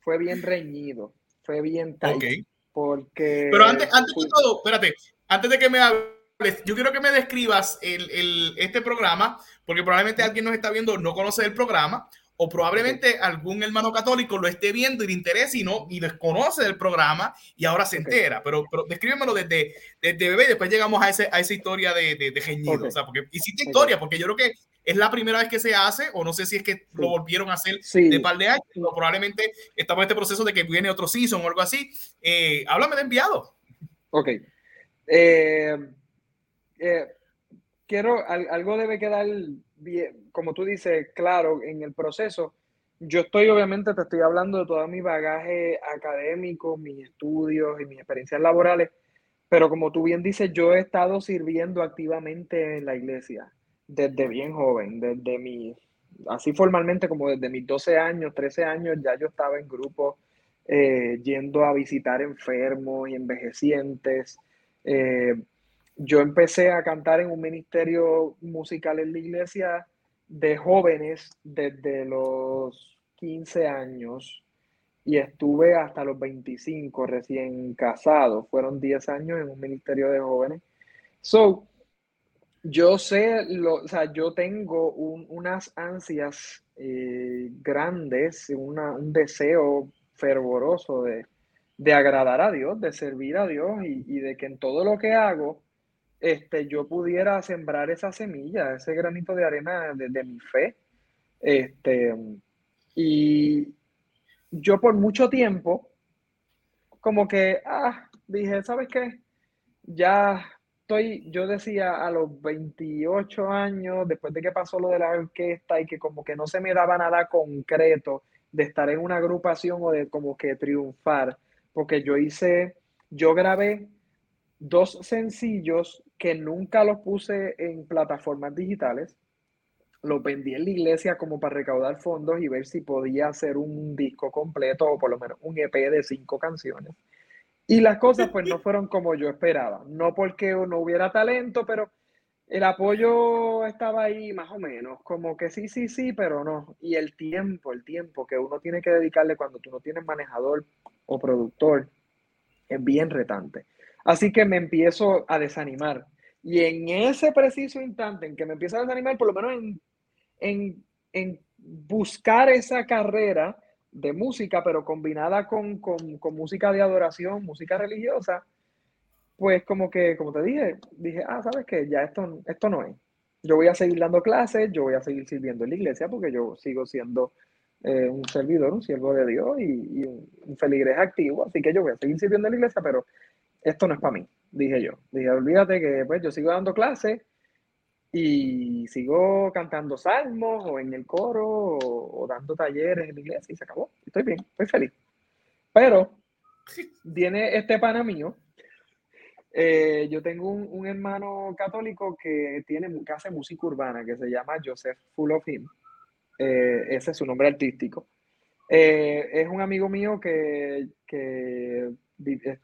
fue bien reñido, fue bien tight. Porque. Pero antes, antes de todo, espérate, antes de que me hables, yo quiero que me describas el, el, este programa, porque probablemente alguien nos está viendo, no conoce el programa, o probablemente algún hermano católico lo esté viendo y le interesa y no y desconoce del programa y ahora se entera. Pero, pero descríbemelo desde, desde bebé y después llegamos a, ese, a esa historia de, de, Geñido. O sea, porque hiciste historia, porque yo creo que es la primera vez que se hace, o no sé si es que lo volvieron a hacer de par de años, o probablemente estamos en este proceso de que viene otro season o algo así. Eh, háblame de enviado. Ok. Eh, eh, quiero, algo debe quedar como tú dices, claro, en el proceso, yo estoy obviamente, te estoy hablando de todo mi bagaje académico, mis estudios y mis experiencias laborales, pero como tú bien dices, yo he estado sirviendo activamente en la iglesia desde bien joven, desde mi, así formalmente como desde mis 12 años, 13 años, ya yo estaba en grupos eh, yendo a visitar enfermos y envejecientes. Eh, yo empecé a cantar en un ministerio musical en la iglesia de jóvenes desde los 15 años y estuve hasta los 25 recién casado. Fueron 10 años en un ministerio de jóvenes. So, yo sé, lo, o sea, yo tengo unas ansias eh, grandes, un deseo fervoroso de, de, agradar a Dios, de servir a Dios y, y de que en todo lo que hago, este, yo pudiera sembrar esa semilla, ese granito de arena de, mi fe. Este, y yo por mucho tiempo, como que, ah, dije, ¿sabes qué? Ya estoy, yo decía a los 28 años, después de que pasó lo de la orquesta y que como que no se me daba nada concreto de estar en una agrupación o de como que triunfar, porque yo hice, yo grabé dos sencillos que nunca los puse en plataformas digitales. Los vendí en la iglesia como para recaudar fondos y ver si podía hacer un disco completo o por lo menos un EP de cinco canciones. Y las cosas pues no fueron como yo esperaba. No porque no hubiera talento, pero el apoyo estaba ahí más o menos, como que sí, sí, sí, pero no. Y el tiempo, el tiempo que uno tiene que dedicarle cuando tú no tienes manejador o productor es bien retante. Así que me empiezo a desanimar. Y en ese preciso instante en que me empiezo a desanimar, por lo menos en, en, en buscar esa carrera de música, pero combinada con, con, con música de adoración, música religiosa, pues como que, como te dije, dije, ah, sabes que ya esto, esto no es. Yo voy a seguir dando clases, yo voy a seguir sirviendo en la iglesia porque yo sigo siendo eh, un servidor, un siervo de Dios y, un, feligres activo, así que yo voy a seguir sirviendo en la iglesia, pero esto no es para mí, dije yo. Dije, olvídate que pues yo sigo dando clases y sigo cantando salmos o en el coro o, o dando talleres en la iglesia y se acabó. Estoy bien, estoy feliz. Pero viene este pana mío eh, yo tengo un, hermano católico que, tiene, que hace música urbana, que se llama Joseph Full of Him. Eh, ese es su nombre artístico. Eh, es un amigo mío que, que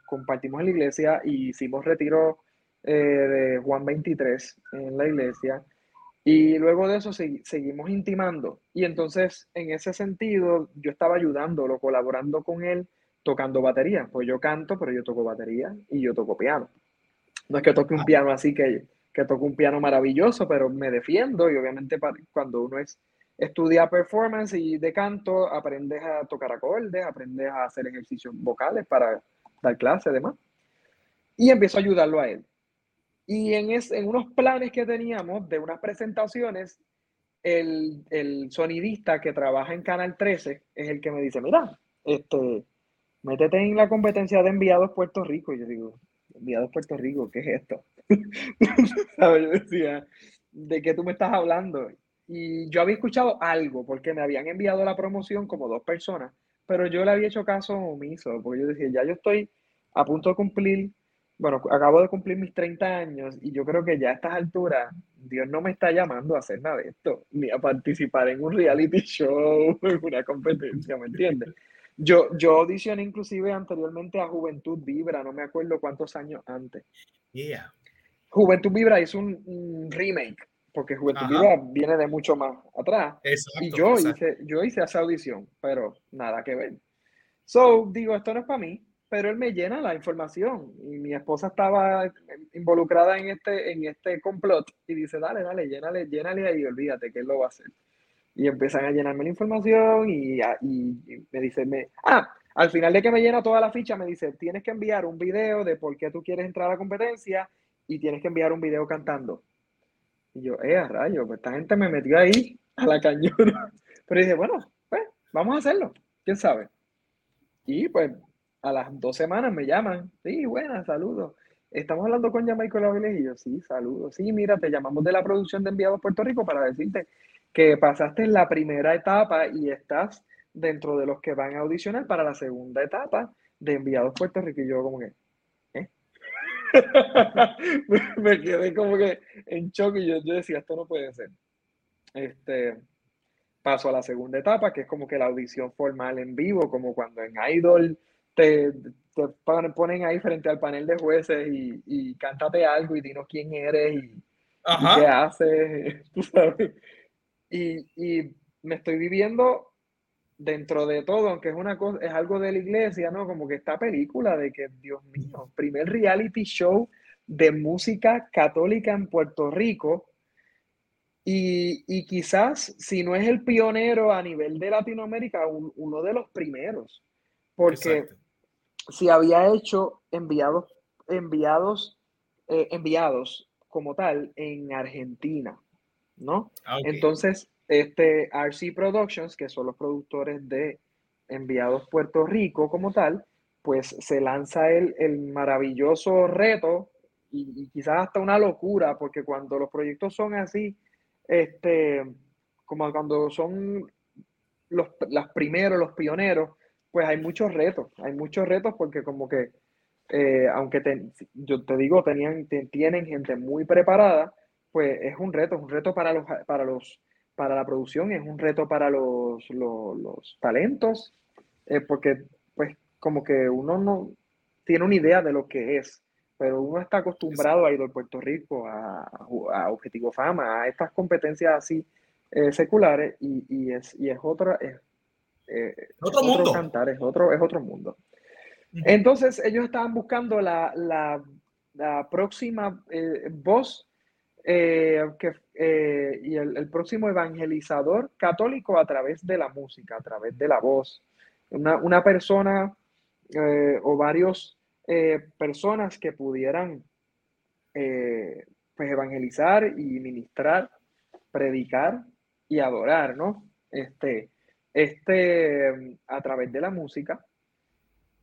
compartimos en la iglesia y hicimos retiro de Juan 23 en la iglesia. Y luego de eso seguimos intimando. Y entonces, en ese sentido, yo estaba ayudándolo, colaborando con él, tocando batería. Pues yo canto, pero yo toco batería y yo toco piano. No es que toque un ah. piano así que, que toque un piano maravilloso, pero me defiendo y obviamente cuando uno es, estudia performance y de canto, aprendes a tocar acordes, aprendes a hacer ejercicios vocales para dar clase, demás. Y empiezo a ayudarlo a él. Y en, es, en unos planes que teníamos de unas presentaciones, el, el, sonidista que trabaja en Canal 13 es el que me dice, mira, este, métete en la competencia de enviados Puerto Rico. Y yo digo, enviados Puerto Rico, ¿qué es esto? Yo decía, ¿de qué tú me estás hablando? Y yo había escuchado algo, porque me habían enviado la promoción como dos personas, pero yo le había hecho caso omiso, porque yo decía, ya yo estoy a punto de cumplir, bueno, acabo de cumplir mis 30 años y yo creo que ya a estas alturas Dios no me está llamando a hacer nada de esto, ni a participar en un reality show, en una competencia, ¿me entiendes? Yo, yo audicioné inclusive anteriormente a Juventud Vibra, no me acuerdo cuántos años antes. Yeah. Juventud Vibra hizo un, remake, porque Juventud Vibra viene de mucho más atrás. y yo hice, yo hice esa audición, pero nada que ver. So, digo, esto no es para mí, pero él me llena la información y mi esposa estaba involucrada en este, en este complot y dice, dale, dale, llénale, llénale ahí, olvídate que lo va a hacer y empiezan a llenarme la información y, me dice, me, ah, al final de que me llena toda la ficha, me dice, tienes que enviar un video de por qué tú quieres entrar a la competencia y tienes que enviar un video cantando. Y yo, eh, rayo, pues esta gente me metió ahí a la cañona. Pero dije, bueno, pues vamos a hacerlo, quién sabe. Y pues a las dos semanas me llaman, sí, buenas, saludos. Estamos hablando con Jamaico Laviles y yo, sí, saludos. Sí, mira, te llamamos de la producción de Enviados Puerto Rico para decirte que pasaste la primera etapa y estás dentro de los que van a audicionar para la segunda etapa de Enviados Puerto Rico. Y yo como que, ¿eh? me quedé como que en shock y yo, decía, esto no puede ser. Este, paso a la segunda etapa, que es como que la audición formal en vivo, como cuando en Idol te, te ponen ahí frente al panel de jueces y, y cántate algo y dinos quién eres y, y qué haces, tú sabes. Y, me estoy viviendo dentro de todo, aunque es una cosa, es algo de la iglesia, ¿no? Como que esta película de que, Dios mío, primer reality show de música católica en Puerto Rico. Y, quizás, si no es el pionero a nivel de Latinoamérica, uno de los primeros. Porque si había hecho enviados, enviados, eh, enviados como tal en Argentina. ¿no? Ah, Entonces, este RC Productions, que son los productores de Enviados Puerto Rico como tal, pues se lanza el, el maravilloso reto y, quizás hasta una locura, porque cuando los proyectos son así, este, como cuando son los, primeros, los pioneros, pues hay muchos retos, hay muchos retos porque como que, eh, aunque yo te digo, tenían, tienen gente muy preparada, pues es un reto, es un reto para los, para los, para la producción, es un reto para los, los, talentos, eh, porque pues como que uno no tiene una idea de lo que es, pero uno está acostumbrado a ir al Puerto Rico, a, a, Objetivo Fama, a estas competencias así eh, seculares y, y, es, y es otra, es, eh, otro, mundo. cantar, es otro, es otro mundo. Entonces ellos estaban buscando la, la, la próxima eh, voz eh, que, y el, el, próximo evangelizador católico a través de la música, a través de la voz. Una, una persona o varios personas que pudieran pues evangelizar y ministrar, predicar y adorar, ¿no? Este, este, a través de la música.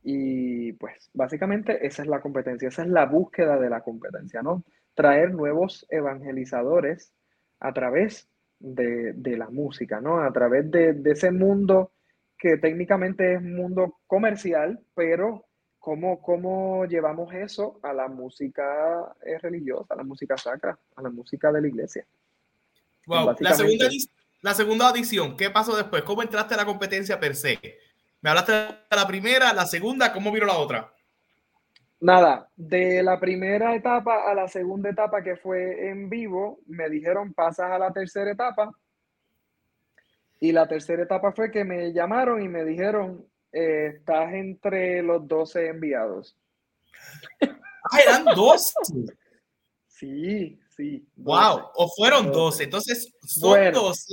Y pues básicamente esa es la competencia, esa es la búsqueda de la competencia, ¿no? Traer nuevos evangelizadores a través de, la música, ¿no? A través de, ese mundo que técnicamente es mundo comercial, pero ¿cómo, cómo llevamos eso a la música eh, religiosa, a la música sacra, a la música de la iglesia? Wow, la segunda, la segunda audición, ¿qué pasó después? ¿Cómo entraste a la competencia per se? Me hablaste de la primera, la segunda, ¿cómo vino la otra? Nada, de la primera etapa a la segunda etapa que fue en vivo, me dijeron pasas a la tercera etapa. Y la tercera etapa fue que me llamaron y me dijeron, eh, estás entre los 12 enviados. Ah, eran dos. sí, Sí. Wow, o fueron 12. Entonces, son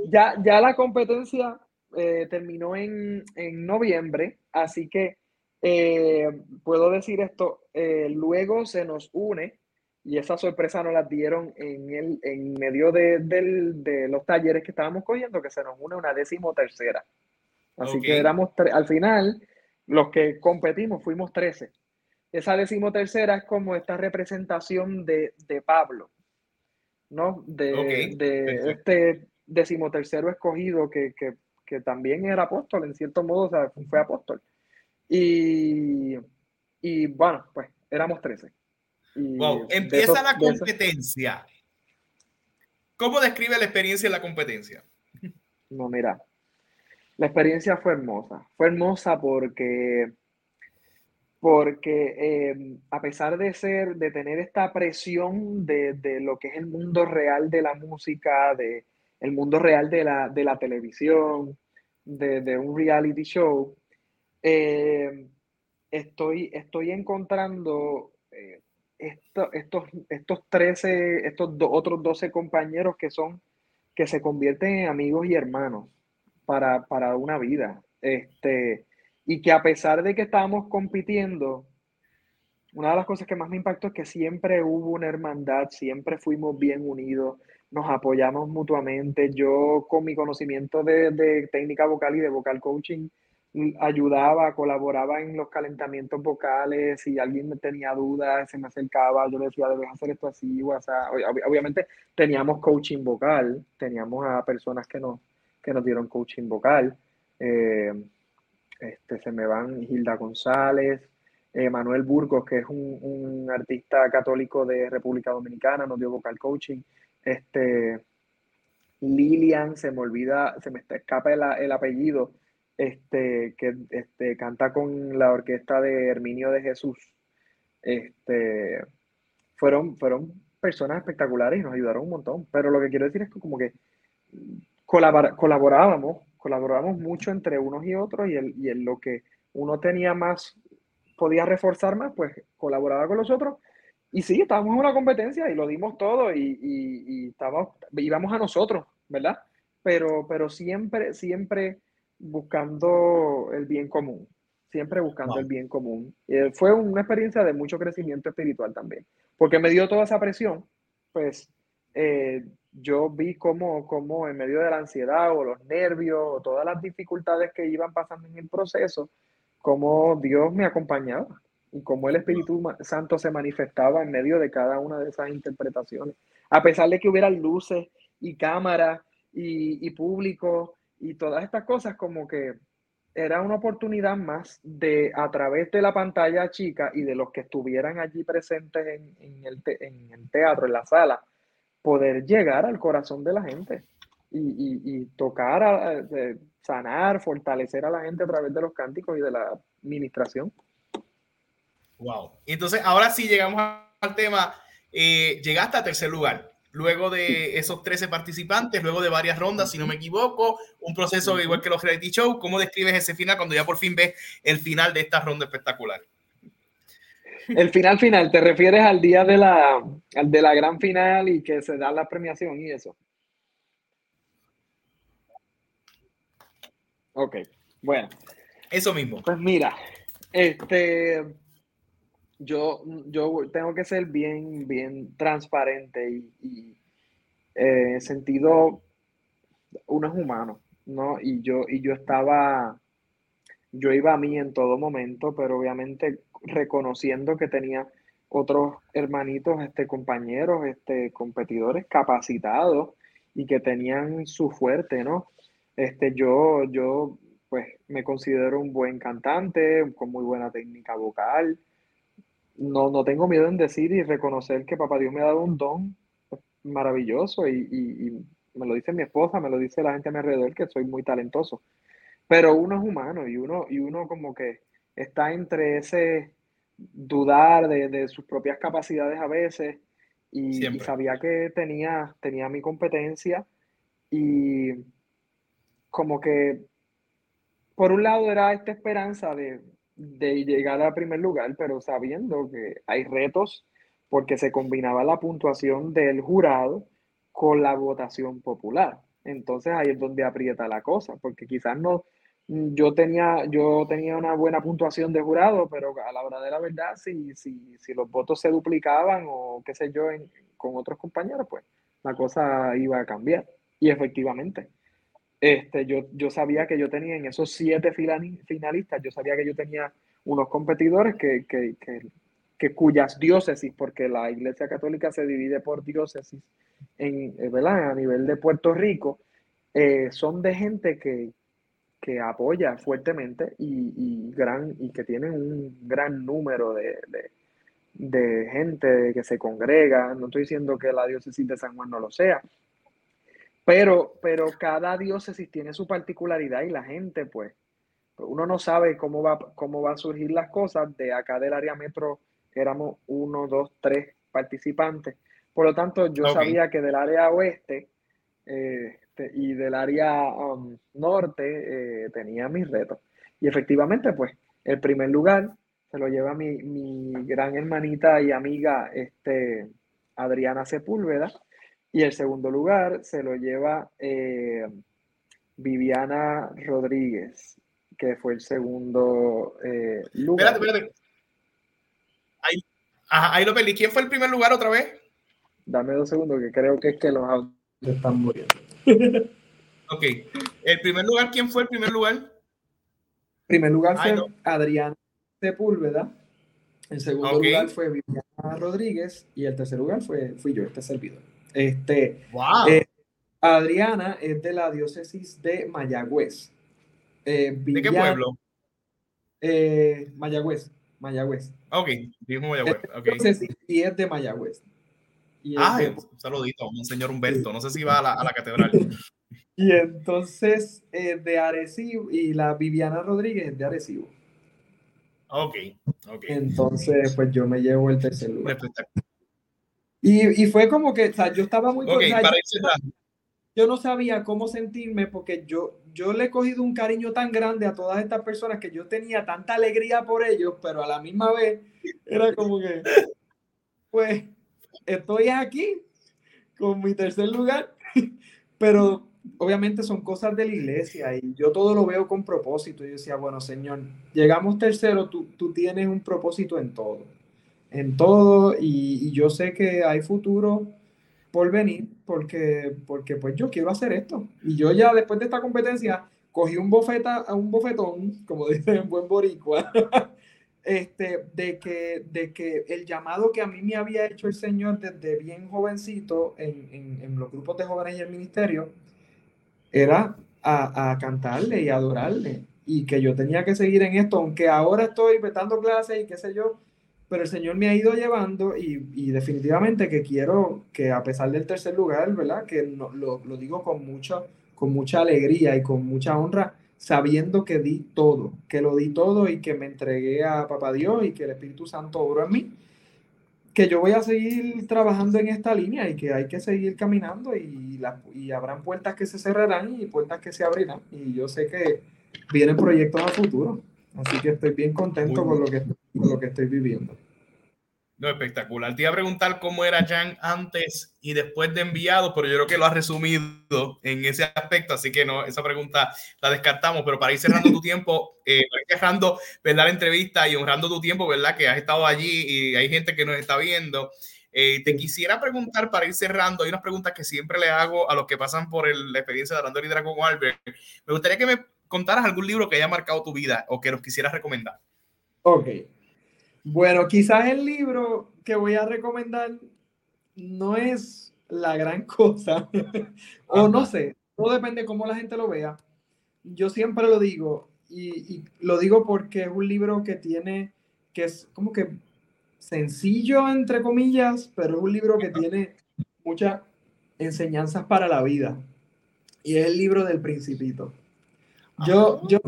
Ya, ya la competencia eh, terminó en, noviembre, así que eh, puedo decir esto, eh, luego se nos une, y esa sorpresa nos la dieron en, el, en medio de, los talleres que estábamos cogiendo, que se nos une una décimo tercera. Así que éramos, al final, los que competimos fuimos 13. Esa decimotercera es como esta representación de, de Pablo. ¿No? De, de este decimotercero escogido que, que, que, también era apóstol, en cierto modo, o sea, fue apóstol. Y, y bueno, pues éramos 13. wow, empieza la competencia. ¿Cómo describe la experiencia en la competencia? No, mira, la experiencia fue hermosa. Fue hermosa porque porque em, a pesar de ser, de tener esta presión de, lo que es el mundo real de la música, de el mundo real de la, de la televisión, de, un reality show, em, estoy, estoy encontrando eh, estos, estos 13, estos otros 12 compañeros que son, que se convierten en amigos y hermanos para, para una vida. Este, y que a pesar de que estábamos compitiendo, una de las cosas que más me impactó es que siempre hubo una hermandad, siempre fuimos bien unidos, nos apoyamos mutuamente. Yo con mi conocimiento de, técnica vocal y de vocal coaching ayudaba, colaboraba en los calentamientos vocales, si alguien tenía dudas, se me acercaba, yo le decía, debes hacer esto así, o sea, obviamente teníamos coaching vocal, teníamos a personas que nos, que nos dieron coaching vocal. Eh, este, se me van Hilda González, Manuel Burgos, que es un, artista católico de República Dominicana, nos dio vocal coaching. Este, Lilian, se me olvida, se me escapa el, apellido, este, que este, canta con la orquesta de Herminio de Jesús. Este, fueron, fueron personas espectaculares y nos ayudaron un montón. Pero lo que quiero decir es que como que colaborábamos colaboramos mucho entre unos y otros y, el, y en lo que uno tenía más, podía reforzar más, pues colaboraba con los otros. Y sí, estábamos en una competencia y lo dimos todo y, y, estábamos, íbamos a nosotros, ¿verdad? Pero, pero siempre, siempre buscando el bien común, siempre buscando el bien común. Eh, fue una experiencia de mucho crecimiento espiritual también, porque me dio toda esa presión, pues eh, yo vi cómo, cómo en medio de la ansiedad o los nervios o todas las dificultades que iban pasando en el proceso, cómo Dios me acompañaba y cómo el Espíritu Santo se manifestaba en medio de cada una de esas interpretaciones. A pesar de que hubiera luces y cámaras y, y público y todas estas cosas, como que era una oportunidad más de, a través de la pantalla chica y de los que estuvieran allí presentes en, el, en el, teatro, en la sala, poder llegar al corazón de la gente y, tocar, sanar, fortalecer a la gente a través de los cánticos y de la administración. Wow. Entonces, ahora sí llegamos al tema. Eh, llegaste a tercer lugar luego de esos 13 participantes, luego de varias rondas, si no me equivoco, un proceso igual que los reality show. ¿Cómo describes ese final cuando ya por fin ves el final de esta ronda espectacular? El final final, ¿te refieres al día de la, de la gran final y que se da la premiación y eso? Ok, bueno. Eso mismo. Pues mira, este, yo, yo tengo que ser bien, bien transparente y, y eh, sentido, uno es humano, ¿no? Y yo, y yo estaba, yo iba a mí en todo momento, pero obviamente reconociendo que tenía otros hermanitos, este, compañeros, este, competidores capacitados y que tenían su fuerte, ¿no? Este, yo, yo, pues, me considero un buen cantante, con muy buena técnica vocal, no, no tengo miedo en decir y reconocer que papá Dios me ha dado un don maravilloso y, me lo dice mi esposa, me lo dice la gente a mi alrededor que soy muy talentoso. Pero uno es humano y uno, y uno como que está entre ese dudar de, sus propias capacidades a veces y, sabía que tenía, tenía mi competencia y como que por un lado era esta esperanza de, de llegar al primer lugar, pero sabiendo que hay retos porque se combinaba la puntuación del jurado con la votación popular. Entonces ahí es donde aprieta la cosa, porque quizás no, yo tenía, yo tenía una buena puntuación de jurado, pero a la hora de la verdad, si, si, si los votos se duplicaban o qué sé yo con otros compañeros, pues la cosa iba a cambiar. Y efectivamente, este, yo, yo sabía que yo tenía en esos siete finalistas, yo sabía que yo tenía unos competidores que, que, que, cuyas diócesis, porque la Iglesia Católica se divide por diócesis en, eh, ¿verdad? a nivel de Puerto Rico, eh, son de gente que, que apoya fuertemente y, y, gran, y que tienen un gran número de, de, de gente que se congrega. No estoy diciendo que la diócesis de San Juan no lo sea, pero, pero cada diócesis tiene su particularidad y la gente, pues, uno no sabe cómo va, cómo va a surgir las cosas. De acá del área metro éramos uno, dos, tres participantes. Por lo tanto, yo sabía que del área oeste eh, y del área um, norte eh, tenía mis retos. Y efectivamente, pues, el primer lugar se lo lleva mi, mi gran hermanita y amiga este, Adriana Sepúlveda y el segundo lugar se lo lleva eh, Viviana Rodríguez, que fue el segundo eh, lugar. Espérate, espérate. Ahí, ahí lo perdí. ¿Quién fue el primer lugar otra vez? Dame dos segundos, que creo que es que los están muriendo. ok. ¿El primer lugar, quién fue el primer lugar? El primer lugar fue Adriana Sepúlveda. El segundo lugar fue Viviana Rodríguez. Y el tercer lugar fue, fui yo, este servidor. Este, eh, Adriana es de la diócesis de Mayagüez. Eh, ¿De qué pueblo? Eh, Mayagüez. Mayagüez. Ok, dijo Mayagüez. Okay. y es de Mayagüez. Ah, un saludito, un señor Humberto. No sé si va a la, a la catedral. y entonces de Arecibo, y la Viviana Rodríguez de Arecibo. Ok, ok. Entonces, pues yo me llevo el tercer lugar. Y, y, fue como que, o sea, yo estaba muy... Okay, para yo no sabía cómo sentirme porque yo, yo le he cogido un cariño tan grande a todas estas personas que yo tenía tanta alegría por ellos, pero a la misma vez era como que, pues, estoy aquí con mi tercer lugar, pero obviamente son cosas de la iglesia y yo todo lo veo con propósito. Y yo decía, bueno, Señor, llegamos tercero, tú, tú tienes un propósito en todo en todo y, yo sé que hay futuro por venir porque, porque pues yo quiero hacer esto. Y yo ya después de esta competencia cogí un, bofeta, un bofetón, como dice en buen boricua, este, de, que, de que el llamado que a mí me había hecho el Señor desde bien jovencito en, en, los grupos de jóvenes y el ministerio era a, a cantarle y adorarle y que yo tenía que seguir en esto, aunque ahora estoy vetando clases y qué sé yo, pero el Señor me ha ido llevando y, y definitivamente que quiero que a pesar del tercer lugar, ¿verdad? Que no, lo, lo, digo con mucha, con mucha alegría y con mucha honra, sabiendo que di todo, que lo di todo y que me entregué a Papá Dios y que el Espíritu Santo obró en mí, que yo voy a seguir trabajando en esta línea y que hay que seguir caminando y, la, y habrán puertas que se cerrarán y puertas que se abrirán y yo sé que vienen proyectos a futuro. Así que estoy bien contento con lo, que, con lo que estoy viviendo. No, espectacular. Te iba a preguntar cómo era Jan antes y después de enviado, pero yo creo que lo has resumido en ese aspecto, así que no, esa pregunta la descartamos, pero para ir cerrando tu tiempo, eh, cerrando ¿verdad? la entrevista y honrando tu tiempo, ¿verdad? Que has estado allí y hay gente que nos está viendo. Eh, te quisiera preguntar para ir cerrando, hay unas preguntas que siempre le hago a los que pasan por el, la experiencia de Hablando Lidera con Albert. Me gustaría que me contaras algún libro que haya marcado tu vida o que nos quisieras recomendar. Ok. Bueno, quizás el libro que voy a recomendar no es la gran cosa, o no sé, todo depende de cómo la gente lo vea. Yo siempre lo digo, y, y, lo digo porque es un libro que tiene, que es como que sencillo, entre comillas, pero es un libro que tiene muchas enseñanzas para la vida. Y es el libro del principito. Yo, yo,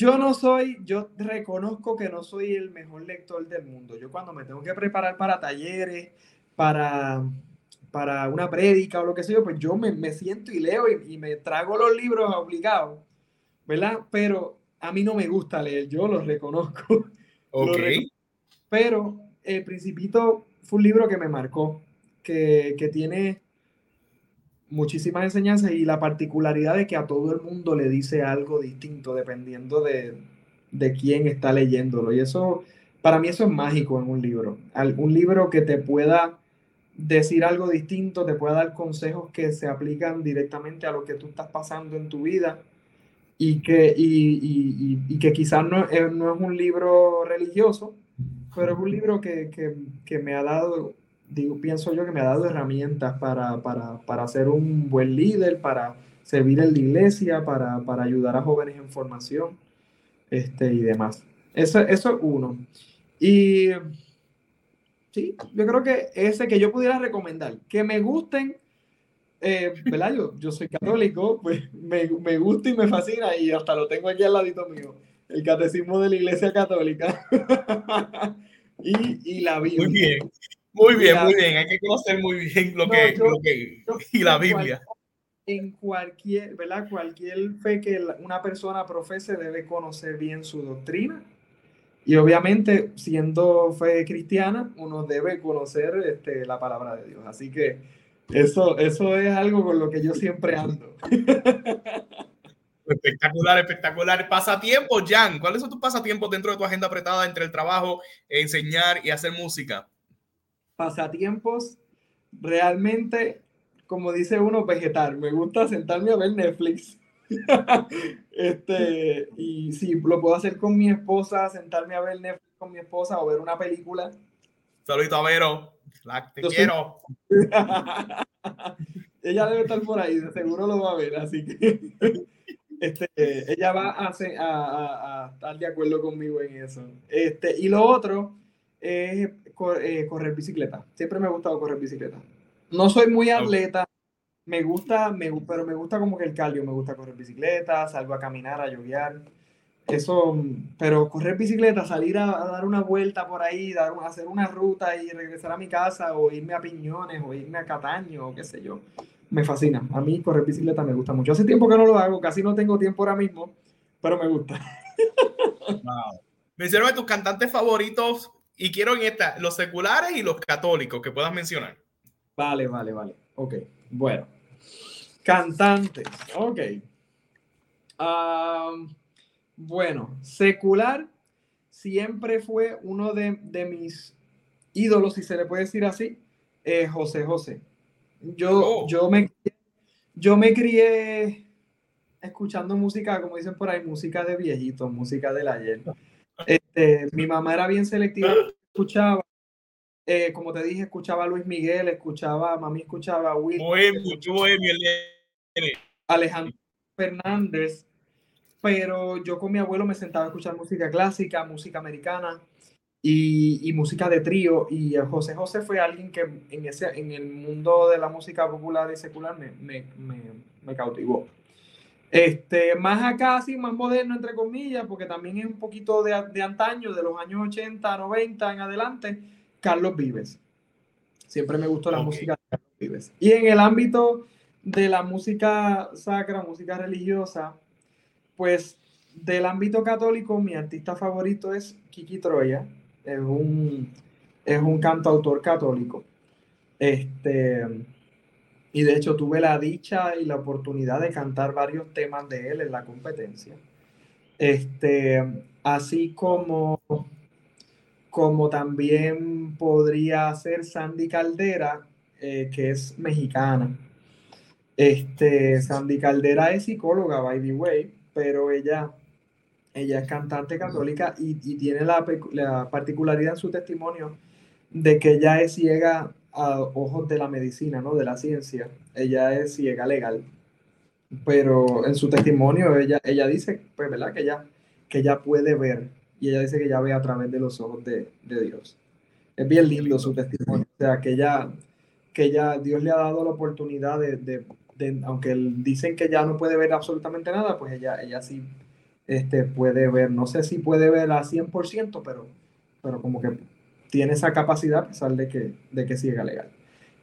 yo no soy, yo reconozco que no soy el mejor lector del mundo. Yo cuando me tengo que preparar para talleres, para, para una prédica o lo que sea, pues yo me, me siento y leo y, y, me trago los libros obligados, ¿verdad? Pero a mí no me gusta leer, yo los reconozco. Ok. Reconozco. Pero El Principito fue un libro que me marcó, que, que tiene muchísimas enseñanzas y la particularidad de que a todo el mundo le dice algo distinto dependiendo de, de quién está leyéndolo. Y eso, para mí eso es mágico en un libro. Un libro que te pueda decir algo distinto, te pueda dar consejos que se aplican directamente a lo que tú estás pasando en tu vida y que, y, y, y, que quizás no, no, es un libro religioso, pero es un libro que, que, que me ha dado digo, pienso yo que me ha dado herramientas para, para, para ser un buen líder, para servir en la iglesia, para, para ayudar a jóvenes en formación este, y demás. Eso, eso es uno. Y sí, yo creo que ese que yo pudiera recomendar, que me gusten, eh, ¿verdad? Yo, yo soy católico, pues me, me gusta y me fascina y hasta lo tengo aquí al ladito mío, el catecismo de la iglesia católica. y, y la Biblia. Muy bien. Muy bien, muy bien. Hay que conocer muy bien lo, no, que, yo, lo que y la Biblia. En cualquier, ¿verdad? Cualquier fe que una persona profese debe conocer bien su doctrina. Y obviamente, siendo fe cristiana, uno debe conocer este, la palabra de Dios. Así que eso, eso es algo con lo que yo siempre ando. Espectacular, espectacular. Pasatiempos, Jan. ¿Cuáles son tus pasatiempos dentro de tu agenda apretada entre el trabajo, enseñar y hacer música? Pasatiempos realmente, como dice uno, vegetal. Me gusta sentarme a ver Netflix. este, y sí, lo puedo hacer con mi esposa, sentarme a ver Netflix con mi esposa o ver una película. Saludito a Vero, la, te Yo quiero. ella debe estar por ahí, de seguro lo va a ver, así que este, ella va a, a, a, a, estar de acuerdo conmigo en eso. Este, y lo otro es eh, correr bicicleta. Siempre me ha gustado correr bicicleta. No soy muy atleta, me gusta, me, pero me gusta como que el cardio, me gusta correr bicicleta, salgo a caminar, a lloviar. Eso, pero correr bicicleta, salir a, a, dar una vuelta por ahí, dar, hacer una ruta y regresar a mi casa o irme a Piñones o irme a Cataño o qué sé yo, me fascina. A mí correr bicicleta me gusta mucho. Hace tiempo que no lo hago, casi no tengo tiempo ahora mismo, pero me gusta. Wow. Mencióname tus cantantes favoritos y quiero en esta, los seculares y los católicos que puedas mencionar. Vale, vale, vale. Ok, bueno. Cantantes, ok. Um, bueno, secular siempre fue uno de, de, mis ídolos, si se le puede decir así, eh, José José. Yo, oh. yo, me, yo me crié escuchando música, como dicen por ahí, música de viejitos, música del ayer. Este, mi mamá era bien selectiva, escuchaba, eh, como te dije, escuchaba a Luis Miguel, escuchaba, mami escuchaba a Will. Bohemio, bohemio, Alejandro Fernández. pero yo con mi abuelo me sentaba a escuchar música clásica, música americana y, y música de trío. Y José José fue alguien que en, ese, en el mundo de la música popular y secular me, me, me, me cautivó. Este, más acá, así, más moderno, entre comillas, porque también es un poquito de, de, antaño, de los años 80, 90 en adelante, Carlos Vives. Siempre me gustó la okay. música de Carlos Vives. Y en el ámbito de la música sacra, música religiosa, pues del ámbito católico, mi artista favorito es Kiki Troya, es un, es un cantautor católico. Este, y de hecho tuve la dicha y la oportunidad de cantar varios temas de él en la competencia. Este, así como, como también podría ser Sandy Caldera, eh, que es mexicana. Este, Sandy Caldera es psicóloga, by the way, pero ella, ella es cantante católica y, y tiene la, la particularidad en su testimonio de que ella es ciega a ojos de la medicina, ¿no? De la ciencia. Ella es ciega legal. Pero en su testimonio ella, ella dice, pues, ¿verdad? Que ella, que ella puede ver. Y ella dice que ella ve a través de los ojos de, de Dios. Es bien lindo su testimonio. O sea, que ella, que ella, Dios le ha dado la oportunidad de, de, aunque dicen que ya no puede ver absolutamente nada, pues ella, ella sí este, puede ver. No sé si puede ver a 100%, pero, pero como que tiene esa capacidad a pesar de que, de que siga legal.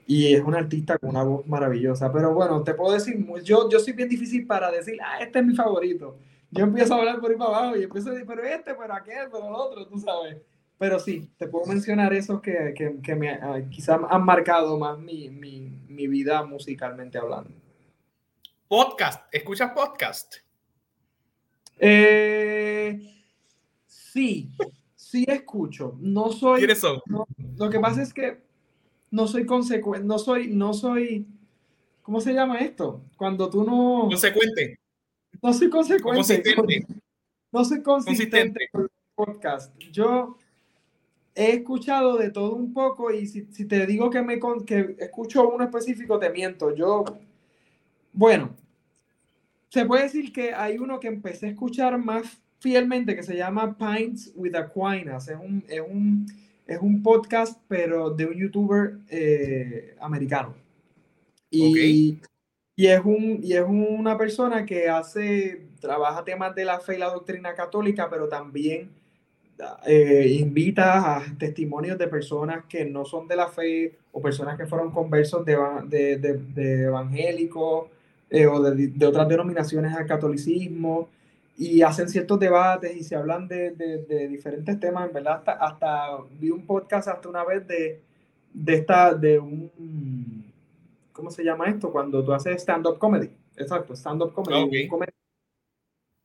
Y es un artista con una voz maravillosa. Pero bueno, te puedo decir, yo, yo soy bien difícil para decir, ah, este es mi favorito. Yo empiezo a hablar por ahí para abajo y empiezo a decir, pero este, pero aquel, pero el otro, tú sabes. Pero sí, te puedo mencionar esos que, que, que me uh, quizás han marcado más mi, mi, mi vida musicalmente hablando. Podcast, ¿escuchas podcast? Eh, sí, sí escucho. No soy. ¿Quiénes son? No, lo que pasa es que no soy consecuente, no soy, no soy. ¿Cómo se llama esto? Cuando tú no. Consecuente. No soy consecuente. Consistente. No soy consistente, consistente. con el podcast. Yo he escuchado de todo un poco y si, si te digo que, me, que escucho uno específico, te miento. Yo, bueno, se puede decir que hay uno que empecé a escuchar más fielmente que se llama Pints with Aquinas. Es un, es un, es un podcast, pero de un youtuber eh, americano. Y, okay. y, es un, y es una persona que hace, trabaja temas de la fe y la doctrina católica, pero también eh, invita a testimonios de personas que no son de la fe o personas que fueron conversos de, de, de, de evangélicos eh, o de, de otras denominaciones al catolicismo y hacen ciertos debates y se hablan de, de, de, diferentes temas, en verdad, hasta, hasta vi un podcast hasta una vez de, de esta, de un, ¿cómo se llama esto? Cuando tú haces stand-up comedy, exacto, stand-up comedy, okay. comedy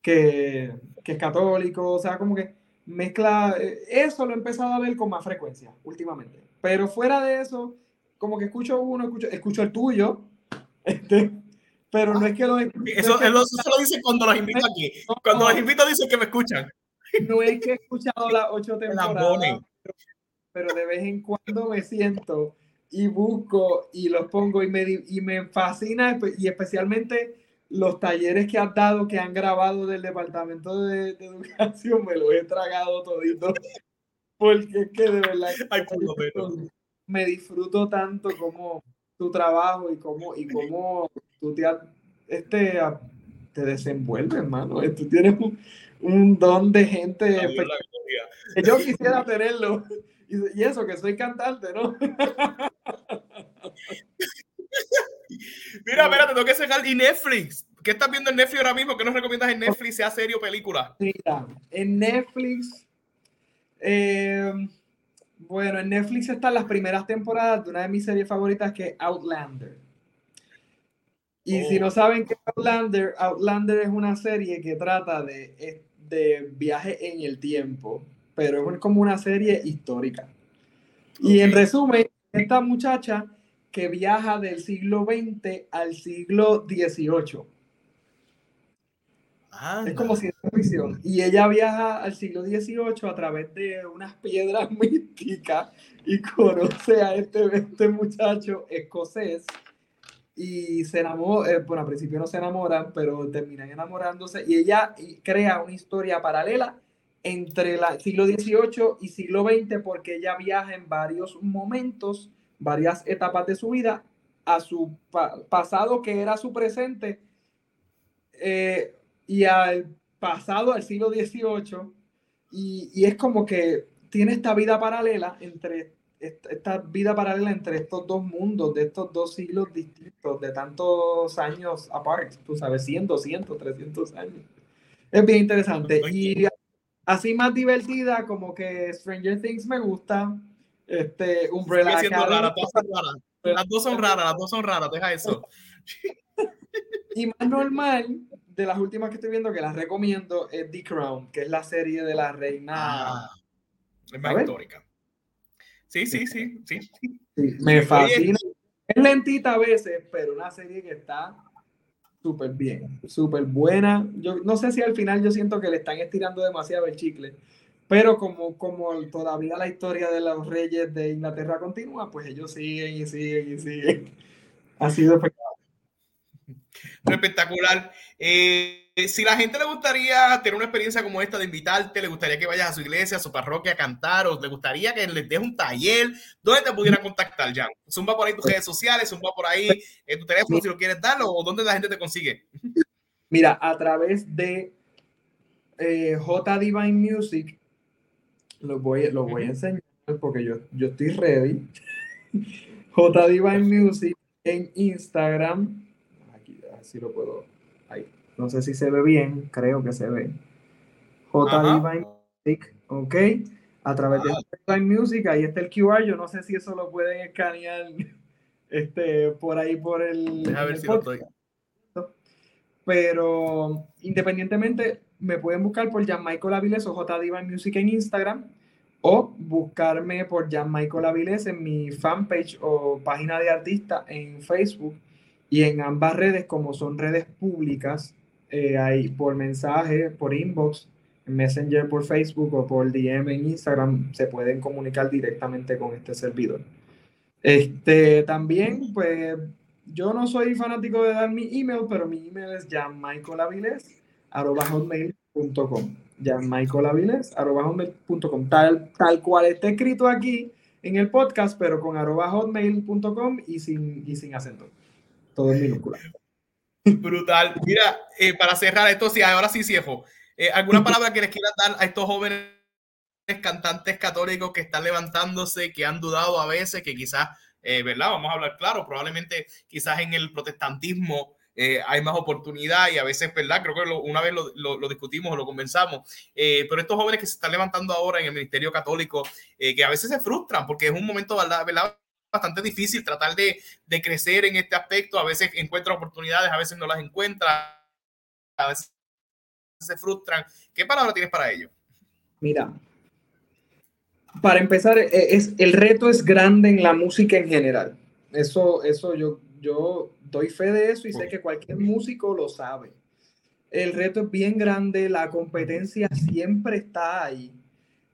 que, que es católico, o sea, como que mezcla, eh, eso lo he empezado a ver con más frecuencia últimamente, pero fuera de eso, como que escucho uno, escucho, escucho el tuyo, este, pero no es que los eso, eso, eso lo dice cuando los invito aquí. Cuando los invito dicen que me escuchan. No es que he escuchado las ocho temporadas, pero de vez en cuando me siento y busco y los pongo y me, y me fascina y especialmente los talleres que has dado, que han grabado del Departamento de, de Educación, me los he tragado todito. Porque es que de verdad Ay, me disfruto tanto como tu trabajo y cómo, y cómo tú te, este, te desenvuelves, hermano. Tú tienes un, un don de gente que yo quisiera tenerlo. Y, y, eso, que soy cantante, ¿no? Mira, espérate, tengo que sacar. ¿Y Netflix? ¿Qué estás viendo en Netflix ahora mismo? ¿Qué nos recomiendas en Netflix, sea serie o película? Mira, en Netflix. Eh, bueno, en Netflix están las primeras temporadas de una de mis series favoritas que es Outlander. Y oh. si no saben qué es Outlander, Outlander es una serie que trata de, de viaje en el tiempo, pero es como una serie histórica. Okay. Y en resumen, esta muchacha que viaja del siglo XX al siglo XVIII. Anda. Es como ciencia ficción. Y ella viaja al siglo XVIII a través de unas piedras místicas y conoce a este, este muchacho escocés y se enamoró, eh, bueno, al principio no se enamoran, pero terminan enamorándose y ella crea una historia paralela entre el siglo XVIII y siglo XX porque ella viaja en varios momentos, varias etapas de su vida a su pasado que era su presente eh, y al pasado, al siglo XVIII, y, y, es como que tiene esta vida paralela entre esta vida paralela entre estos dos mundos, de estos dos siglos distintos, de tantos años aparte, tú sabes, 100, 200, 300 años. Es bien interesante. Y así más divertida, como que Stranger Things me gusta. Este, Umbrella Academy. Las dos son raras, las dos son raras, deja eso. y más normal, de las últimas que estoy viendo, que las recomiendo, es The Crown, que es la serie de la reina. Ah, es más histórica. Sí, sí, sí, sí. me fascina. Es lentita a veces, pero una serie que está súper bien, súper buena. Yo no sé si al final yo siento que le están estirando demasiado el chicle, pero como, como todavía la historia de los reyes de Inglaterra continúa, pues ellos siguen y siguen y siguen. Ha sido espectacular. Eh, si la gente le gustaría tener una experiencia como esta de invitarte, le gustaría que vayas a su iglesia, a su parroquia a cantar, o le gustaría que les des un taller, ¿dónde te pudieran contactar, Jan? Zumba por ahí tus redes sociales, zumba por ahí en tu teléfono si lo quieres darlo, o dónde la gente te consigue. Mira, a través de eh, J Divine Music, lo voy, lo voy a enseñar porque yo, yo estoy ready. J Divine Music en Instagram. Aquí, así lo puedo. No sé si se ve bien, creo que se ve. J Divine Music, ok. A través de J Divine Music, ahí está el QR. Yo no sé si eso lo pueden escanear este, por ahí por el. A ver si lo estoy. Pero independientemente, me pueden buscar por Jan Michael Aviles o J Divine Music en Instagram o buscarme por Jan Michael Aviles en mi fanpage o página de artista en Facebook y en ambas redes como son redes públicas eh, ahí por mensaje, por inbox, en Messenger por Facebook o por DM en Instagram se pueden comunicar directamente con este servidor. Este también pues yo no soy fanático de dar mi email, pero mi email es janmichaelaviles arroba hotmail.com. arroba hotmail.com. Tal, tal cual está escrito aquí en el podcast, pero con arroba hotmail.com y sin, y sin acento. Todo en minúscula. Brutal. Mira, eh, para cerrar esto, sí, ahora sí, Ciefo. Eh, ¿Alguna palabra que les quieras dar a estos jóvenes cantantes católicos que están levantándose, que han dudado a veces, que quizás, eh, ¿verdad? Vamos a hablar claro, probablemente quizás en el protestantismo eh, hay más oportunidad y a veces, ¿verdad? Creo que una vez lo, lo, discutimos o lo conversamos, pero estos jóvenes que se están levantando ahora en el Ministerio Católico, que a veces se frustran porque es un momento, ¿verdad? Bastante difícil tratar de, de, crecer en este aspecto, a veces encuentran oportunidades, a veces no las encuentran, a veces se frustran. ¿Qué palabra tienes para ello? Mira, para empezar, es, el reto es grande en la música en general. Eso, eso yo, yo doy fe de eso y sé que cualquier músico lo sabe. El reto es bien grande, la competencia siempre está ahí.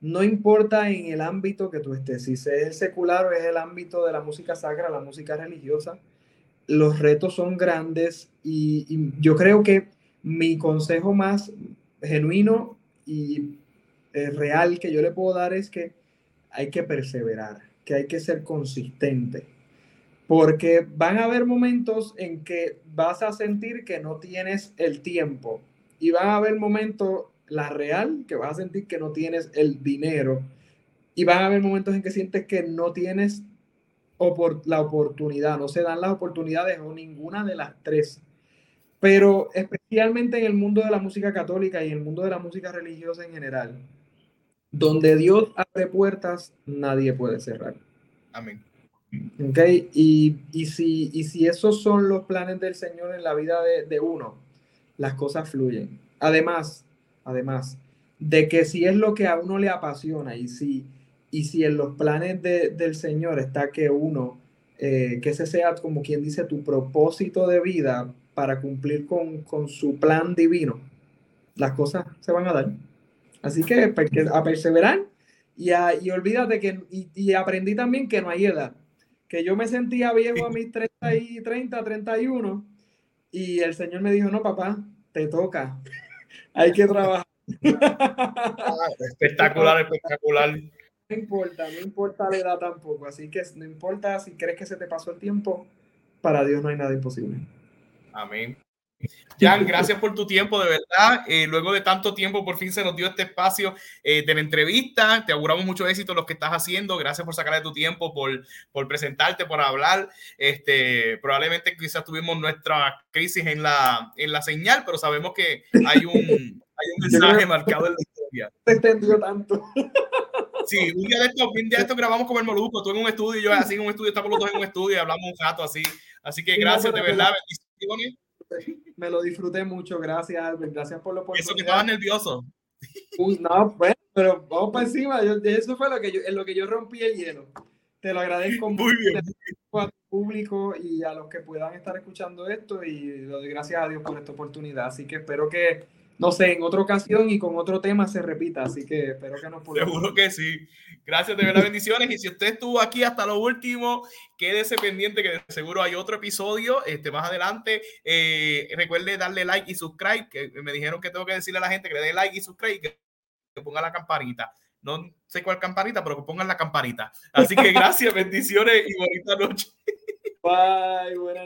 No importa en el ámbito que tú estés, si es secular o es el ámbito de la música sacra, la música religiosa, los retos son grandes y, yo creo que mi consejo más genuino y eh, real que yo le puedo dar es que hay que perseverar, que hay que ser consistente porque van a haber momentos en que vas a sentir que no tienes el tiempo y van a haber momentos, la real, que vas a sentir que no tienes el dinero y van a haber momentos en que sientes que no tienes la oportunidad, no se dan las oportunidades o ninguna de las tres. Pero especialmente en el mundo de la música católica y en el mundo de la música religiosa en general, donde Dios abre puertas, nadie puede cerrar. Amén. ¿Ok? Y, y, si, y si esos son los planes del Señor en la vida de, de, uno, las cosas fluyen. Además, además, de que si es lo que a uno le apasiona y si, y si en los planes de, del Señor está que uno, eh, que ese sea como quien dice tu propósito de vida para cumplir con, con su plan divino, las cosas se van a dar. Así que a perseverar y, a, y olvídate que, y, y aprendí también que no hay edad que yo me sentía viejo a mis 30, y 30, 31 y el Señor me dijo, no, papá, te toca, hay que trabajar. espectacular, espectacular. No importa, no importa la edad tampoco, así que no importa si crees que se te pasó el tiempo, para Dios no hay nada imposible. Amén. Jan, gracias por tu tiempo, de verdad. Eh, luego de tanto tiempo, por fin se nos dio este espacio eh, de la entrevista. Te auguramos mucho éxito en lo que estás haciendo. Gracias por sacar de tu tiempo, por, por presentarte, por hablar. Este, probablemente quizás tuvimos nuestra crisis en la, en la señal, pero sabemos que hay un, hay un mensaje marcado en la historia. Te entendió tanto. Sí, un día de esto, un día de esto grabamos con el Moluco, tú en un estudio y yo así en un estudio, estamos los dos en un estudio y hablamos un rato así. Así que gracias, de verdad, bendiciones me lo disfruté mucho, gracias Albert, gracias por lo oportunidad. Eso que estaba nervioso. no, bueno, pero vamos para encima, eso fue lo que yo, en lo que yo rompí el hielo. Te lo agradezco muy bien. al público y a los que puedan estar escuchando esto y lo doy gracias a Dios por esta oportunidad. Así que espero que no sé, en otra ocasión y con otro tema se repita. Así que espero que nos podamos. Seguro que sí. Gracias de verdad, bendiciones. Y si usted estuvo aquí hasta lo último, quédese pendiente que seguro hay otro episodio este, más adelante. Eh, recuerde darle like y subscribe. Que me dijeron que tengo que decirle a la gente que le dé like y subscribe y que, ponga la campanita. No sé cuál campanita, pero que pongan la campanita. Así que gracias, bendiciones y bonita noche. Bye, buenas